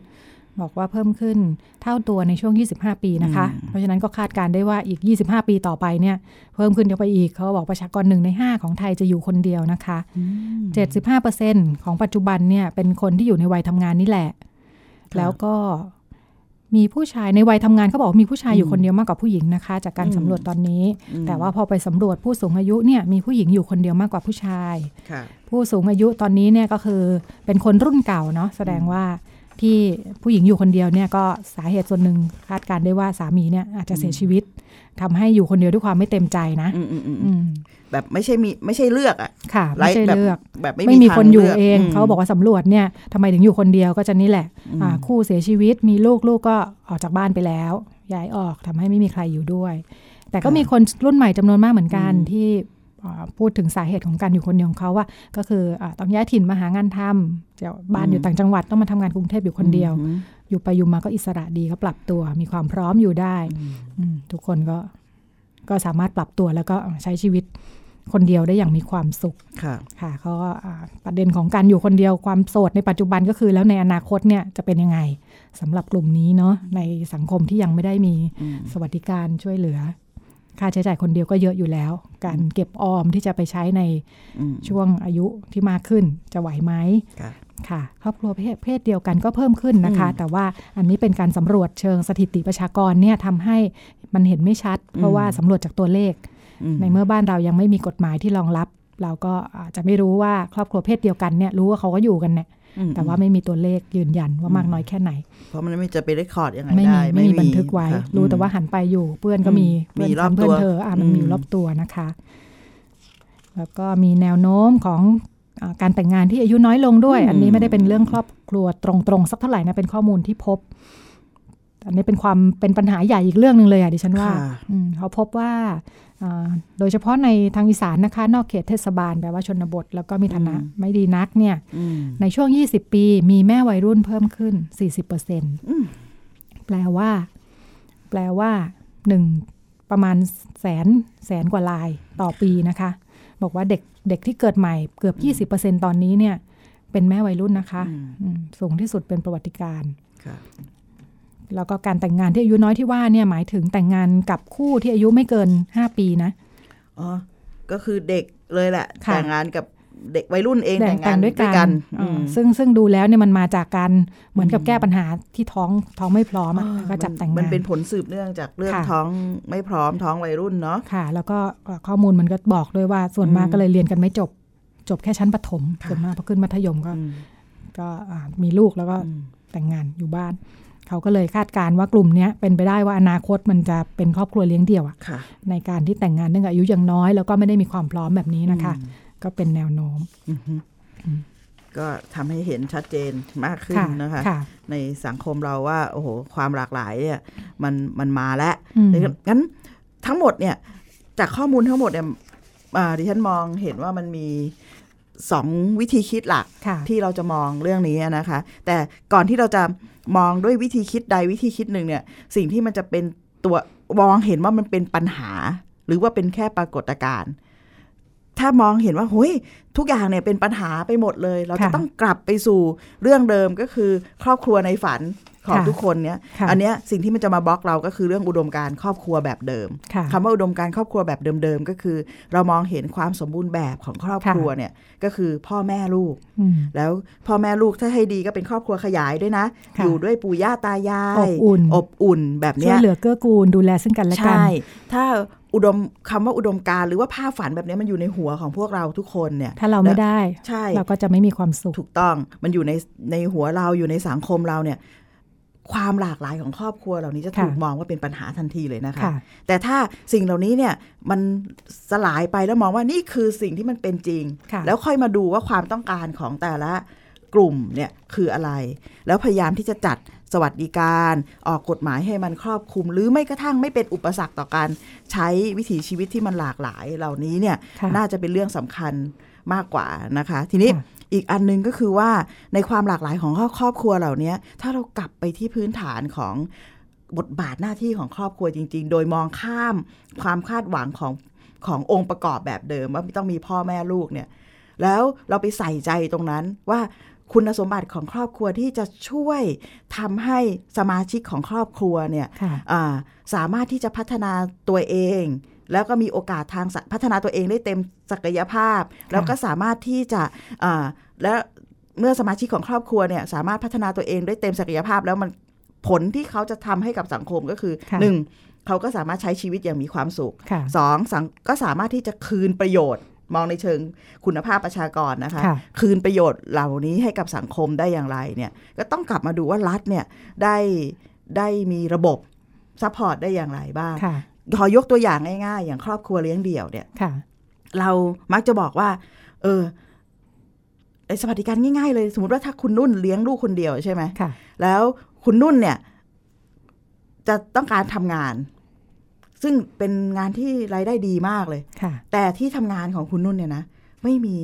บอกว่าเพิ่มขึ้นเท่าตัวในช่วง 25 ปีนะคะ เพราะฉะนั้นก็คาดการณ์ได้ว่าอีก 25 ปีต่อไปเนี่ยเพิ่มขึ้นเข้าไปอีกเขาบอกประชากรหนึ่งใน 5 ของไทยจะอยู่คนเดียวนะคะ 75%ของปัจจุบันเนี่ยเป็นคนที่อยู่ในวัยทำงานนี่แหละค่ะแล้วก็มีผู้ชายในวัยทำงานเขาบอกว่ามีผู้ชายอยู่อืมคนเดียวมากกว่าผู้หญิงนะคะ จากการอืมสำรวจตอนนี้อืมแต่ว่าพอไปสำรวจผู้สูงอายุเนี่ยมีผู้หญิงอยู่คนเดียวมากกว่าผู้ชายค่ะผู้สูงอายุตอนนี้เนี่ยก็คือเป็นคนรุ่นเก่าเนาะแสดงว่า ที่ผู้หญิงอยู่คนเดียวเนี่ยก็สาเหตุส่วนหนึ่งคาดการณ์ได้ว่าสามีเนี่ยอาจจะเสียชีวิตทำให้อยู่คนเดียวด้วยความไม่เต็มใจนะอืมอืมอืมอืมแบบไม่ใช่มีไม่ใช่เลือกอะค่ะ ไม่ใช่แบบเลือกแบบไม่ไม่มีทางคนอยู่ลืกเองมเขาบอกว่าสำรวจเนี่ยทำไมถึงอยู่คนเดียวก็จะนี่แหละอืมอ่าคู่เสียชีวิตมีลูกลูกก็ออกจากบ้านไปแล้วย้ายออกทำให้ไม่มีใครอยู่ด้วย แต่ก็มีคนรุ่นใหม่จำนวนมากเหมือนกันที่อ่า พูดถึงสาเหตุของการอยู่คนเดียวของเขาว่า ก็คืออาต้องย้ายถิ่นมาหางานทำจะบ้านอยู่ต่างจังหวัดต้องมาทำงานกรุงเทพอยู่คนเดียวอืมอยู่ไปอยู่มาก็อิสระดีก็ปรับตัว มีความพร้อมอยู่ได้อืมทุกคนก็ก็สามารถปรับตัวแล้วก็ใช้ชีวิตคนเดียวได้อย่างมีความสุขค่ะค่ะเขาก็อ่าประเด็นของการอยู่คนเดียวความโสดในปัจจุบันก็คือแล้วในอนาคตเนี่ยจะเป็นยังไงสำหรับกลุ่มนี้เนาะในสังคมที่ยังไม่ได้มีอืมสวัสดิการช่วยเหลือ ค่าใช้จ่ายคนเดียวก็เยอะอยู่แล้ว การเก็บออมที่จะไปใช้ในอืมช่วงอายุที่มากขึ้นจะไหวไหมค่ะค่ะครอบครัวเพศเพศเดียวกันก็เพิ่มขึ้นนะคะอืมแต่ว่าอันนี้เป็นการสำรวจเชิงสถิติประชากรเนี่ยทำให้มันเห็นไม่ชัด เพราะว่าสำรวจจากตัวเลขอืมในเมื่อบ้านเรายังไม่มีกฎหมายที่รองรับ เราก็อาจจะไม่รู้ว่าครอบครัวเพศเดียวกันเนี่ยรู้ว่าเขาก็อยู่กันเนี่ยอืมแต่ว่าไม่มีตัวเลขยืนยันว่ามากน้อยแค่ไหน เพราะมันไม่จะไปได้คอร์ดยังไงไม่มีได้ไม่มีบันทึกไว้ค่ะรู้แต่อืมว่าหันไปอยู่เพื่อนก็มีอืมเพื่อนมีรอบฉันเพื่อนตัวเธออะมันมีอืมรอบตัวนะคะ แล้วก็มีแนวโน้มของอาการแต่งงานที่อายุน้อยลงด้วย อันนี้ไม่ได้เป็นเรื่องครอบครัวตรงๆสักเท่าไหร่นะเป็นข้อมูลที่พบ อันนี้เป็นความเป็นปัญหาใหญ่อีกเรื่องหนึ่งเลยอะดิฉันว่าค่ะอืมเขาพบว่าอ่าโดยเฉพาะในทางอีสานนะคะ นอกเขตเทศบาลแปลว่าชนบท แล้วก็มีฐานะไม่ดีนักเนี่ยอืมในช่วง 20 ปีมีแม่วัยรุ่นเพิ่มขึ้น 40%เอืมแปลว่า แปลว่าหนึ่งประมาณแสนแสนกว่าลายต่อปีนะคะ บอกว่าเด็กเด็กที่เกิดใหม่เกือบ 20%ตอนนี้เนี่ย เป็นแม่วัยรุ่นนะคะอืมอืมสูงที่สุดเป็นประวัติการณ์ค่ะ แล้วก็การแต่งงานที่อายุน้อยที่ว่าเนี่ยหมายถึงแต่งงานกับคู่ที่อายุไม่เกิน 5 ปีนะอ๋อก็คือเด็กเลยแหละค่ะแต่งงานกับเด็กวัยรุ่นเองแต่แต่งงแต่งานงด้วยด้วยกักันนอ่าอืมซึ่งซึ่งดูแล้วเนี่ยมันมาจากการเหมือนกับอืมแก้ปัญหาที่ท้องท้องไม่พร้อมอะอ่าก็จับแต่งมันงานเป็นผลสืบเนื่องจากเรื่องค่ะท้องไม่พร้อมท้องวัยรุ่นเนาะค่ะ แล้วก็เอ่อข้อมูลมันก็บอกด้วยว่าส่วนมากอืมก็เลยเรียนกันไม่จบ จบแค่ชั้นประถมค่ะส่วนมากพอขึ้นมัธยมก็อืมก็อ่ามีลูกแล้วก็อืมแต่งงานอยู่บ้าน เขาก็เลยคาดการณ์ว่ากลุ่มเนี้ยเป็นไปได้ว่าอนาคตมันจะเป็นครอบครัวเลี้ยงเดี่ยวอะค่ะในการที่แต่งงานเนื่องจากอายุยังน้อย แล้วก็ไม่ได้มีความพร้อมแบบนี้นะคะอืมก็เป็นแนวโน้มอือฮึก็ทำให้เห็นชัดเจนมากขึ้นค่ะนะคะค่ะในสังคมเราว่า โอ้โห ความหลากหลายเนี่ยมันมันมาแล้วอืมงั้นทั้งหมดเนี่ย จากข้อมูลทั้งหมดเนี่ยอ่าดิฉันมองเห็นว่ามันมี สองวิธีคิดหลักค่ะที่เราจะมองเรื่องนี้นะคะ แต่ก่อนที่เราจะมองด้วยวิธีคิดใดวิธีคิดหนึ่งเนี่ย สิ่งที่มันจะเป็นตัวมองเห็นว่ามันเป็นปัญหา หรือว่าเป็นแค่ปรากฏการณ์ถ้ามองเห็นว่าเฮ้ยทุกอย่างเนี่ยเป็นปัญหาไปหมดเลย เราจะค่ะต้องกลับไปสู่เรื่องเดิมก็คือ ครอบครัวในฝัน ของค่ะทุกคนเนี่ยค่ะอันเนี้ยสิ่งที่มันจะมาบล็อกเราก็คือเรื่องอุดมการณ์ครอบครัวแบบเดิมค่ะคำว่าอุดมการณ์ครอบครัวแบบเดิมๆก็คือ เรามองเห็นความสมบูรณ์แบบของครอบครัวเนี่ยก็คือพ่อแม่ลูกอืมแล้วพ่อแม่ลูกถ้าให้ดีก็เป็นครอบครัวขยายด้วยนะค่ะอยู่ด้วยปู่ย่าตายาย อบอุ่นอบอุ่นแบบช่เนี้วยยเหลือเกื้อกูลดูแลซึ่งกันและกัน ใช่ ถ้าอุดมคำว่าอุดมการณ์หรือว่าภาพฝันแบบเนี้ยมันอยู่ในหัวของพวกเราทุกคนเนี่ย ถ้าเราไม่ได้ใช่เราก็จะไม่มีความสุขถูกต้อง มันอยู่ในในหัวเราอยู่ในสังคมเราเนี่ย ความหลากหลายของครอบครัวเหล่านี้จะถูกค่ะมองว่าเป็นปัญหาทันทีเลยนะคะค่ะแต่ถ้าสิ่งเหล่านี้เนี่ยมันสลายไปแล้วมองว่านี่คือสิ่งที่มันเป็นจริงค่ะแล้วค่อยมาดูว่าความต้องการของแต่ละกลุ่มเนี่ยคืออะไร แล้วพยายามที่จะจัดสวัสดิการ ออกกฎหมายให้มันครอบคลุม หรือไม่กระทั่งไม่เป็นอุปสรรคต่อการใช้วิถีชีวิตที่มันหลากหลายเหล่านี้เนี่ยค่ะน่าจะเป็นเรื่องสำคัญมากกว่านะคะ ทีนี้ค่ะ อีกอันหนึงก็คือว่าในความหลากหลายของครอบครัวเหล่านี้ถ้าเรากลับไปที่พื้นฐานของบทบาทหน้าที่ของครอบครัวจริง ๆ โดยมองข้ามความคาดหวังของขององค์ประกอบแบบเดิมว่าต้องมีพ่อแม่ลูกเนี่ย แล้วเราไปใส่ใจตรงนั้นว่าคุณสมบัติของครอบครัวที่จะช่วยทำให้สมาชิกของครอบครัวเนี่ยค่ะอ่าสามารถที่จะพัฒนาตัวเอง แล้วก็มีโอกาสทางสะพัฒนาตัวเองได้เต็มศักยภาพ แล้วก็สามารถที่จะอ่าและเมื่อสมาชิกของครอบครัวเนี่ยสามารถพัฒนาตัวเองได้เต็มศักยภาพ แล้วมันผลที่เขาจะทำให้กับสังคมก็คือค่ะหนึ่งเขาก็สามารถใช้ชีวิตอย่างมีความสุขค่ะสองสังก็สามารถที่จะคืนประโยชน์ มองในเชิงคุณภาพประชากรนะคะค่ะคืนประโยชน์เหล่านี้ให้กับสังคมได้อย่างไรเนี่ยก็ต้องกลับมาดูว่ารัฐเนี่ยได้ได้มีระบบ support ได้อย่างไรบ้างค่ะ ขอยกตัวอย่างง่ายๆ อย่างครอบครัวเลี้ยงเดี่ยวเนี่ยค่ะ เรามักจะบอกว่า เออไอสวัสดิการง่ายๆเลย สมมติว่าถ้าคุณนุ่นเลี้ยงลูกคนเดียวใช่ไหมค่ะ แล้วคุณนุ่นเนี่ย จะต้องการทำงาน ซึ่งเป็นงานที่รายได้ดีมากเลยค่ะ แต่ที่ทำงานของคุณนุ่นเนี่ยนะไม่มี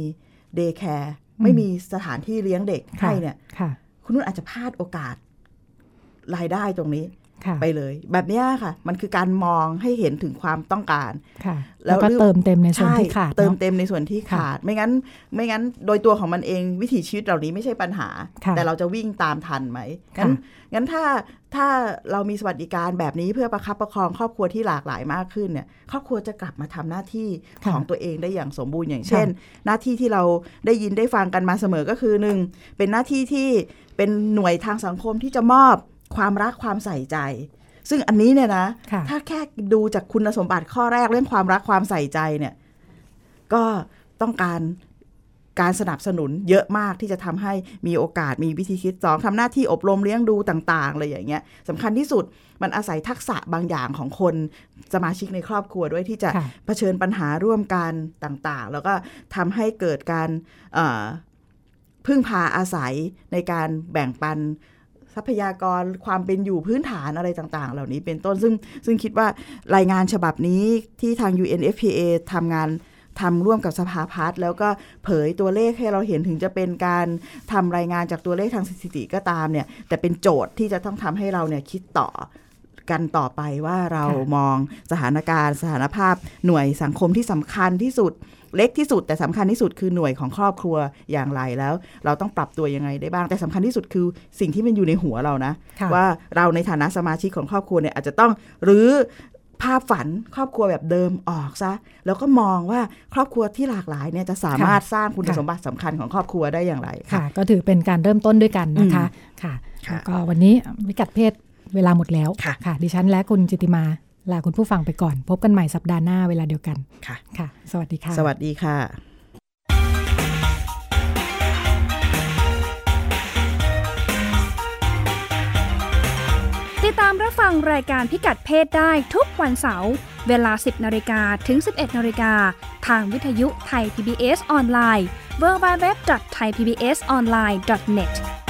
day careอืมไม่มีสถานที่เลี้ยงเด็กค่ะให้เนี่ยค่ะคุณนุ่นอาจจะพลาดโอกาสรายได้ตรงนี้ค่ะ ไปเลย แบบเนี้ยค่ะ มันคือการมองให้เห็นถึงความต้องการค่ะแล้แล้ววก็เติมเต็มในส่วนที่ขาดเติมเนาะเต็มในส่วนที่ขาด ไม่งั้น ไม่งั้นโดยตัวของมันเองวิถีชีวิตเหล่านี้ไม่ใช่ปัญหาค่ะแต่เราจะวิ่งตามทันไหมค่ะงั้นงั้นถ้าถ้าเรามีสวัสดิการแบบนี้เพื่อประคับประคองครอบครัวที่หลากหลายมากขึ้นเนี่ยครอบครัวจะกลับมาทำหน้าที่ค่ะของตัวเองได้อย่างสมบูรณ์อย่างเช่น หน้าที่ที่เราได้ยินได้ฟังกันมาเสมอก็คือหนึ่งเป็นหน้าที่ที่เป็นหน่วยทางสังคมที่จะมอบ ความรักความใส่ใจ ซึ่งอันนี้เนี่ยนะค่ะถ้าแค่ดูจากคุณสมบัติข้อแรกเรื่องความรักความใส่ใจเนี่ย ก็ต้องการการสนับสนุนเยอะมากที่จะทำให้มีโอกาสมีวิธีคิดสองทำหน้าที่อบรมเลี้ยงดูต่างๆอะไรอย่างเงี้ยสำคัญที่สุดมันอาศัยทักษะบางอย่างของคนสมาชิกในครอบครัวด้วยที่จะค่ะเผชิญปัญหาร่วมกันต่างๆ แล้วก็ทำให้เกิดการเอ่อพึ่งพาอาศัยในการแบ่งปัน ทรัพยากรความเป็นอยู่พื้นฐานอะไรต่าง ๆ เหล่านี้เป็นต้นซึ่งซึ่งคิดว่ารายงานฉบับนี้ที่ทาง UNFPA ทำงานทำร่วมกับสภาพัฒน์แล้วก็เผยตัวเลขให้เราเห็นถึงจะเป็นการทำรายงานจากตัวเลขทางสถิติก็ตามเนี่ย แต่เป็นโจทย์ที่จะต้องทำให้เราเนี่ยคิดต่อกันต่อไปว่าเราค่ะมองสถานการณ์ สถานภาพหน่วยสังคมที่สำคัญที่สุด เล็กที่สุด แต่สำคัญที่สุดคือหน่วยของครอบครัวอย่างไรแล้ว เราต้องปรับตัวยังไงได้บ้าง แต่สำคัญที่สุดคือสิ่งที่มันอยู่ในหัวเรานะค่ะว่าเราในฐานะสมาชิกของครอบครัวเนี่ยอาจจะต้องรื้อภาพฝันครอบครัวแบบเดิมออกซะ แล้วก็มองว่าครอบครัวที่หลากหลายเนี่ยจะสามารถสร้างคุณค่ะสมบัติสำคัญของครอบครัวได้อย่างไรค่ะ ก็ถือเป็นการเริ่มต้นด้วยกันนะคะค่ะค่ะแล้วก็วันนี้วิกัดเพศเวลาหมดแล้วค่ะค่ะดิฉันและคุณจิติมา ลาคุณผู้ฟังไปก่อน พบกันใหม่สัปดาห์หน้าเวลาเดียวกันค่ะค่ะ สวัสดีค่ะ สวัสดีค่ะ ติดดตามรับฟังรายการพิกัดเพศได้ทุกวันเสาร์เวลา 10นาฬิกาถึง 11นาฬิกาทางวิทยุไทย PBS ออนไลน์ www.thaipbsonline.net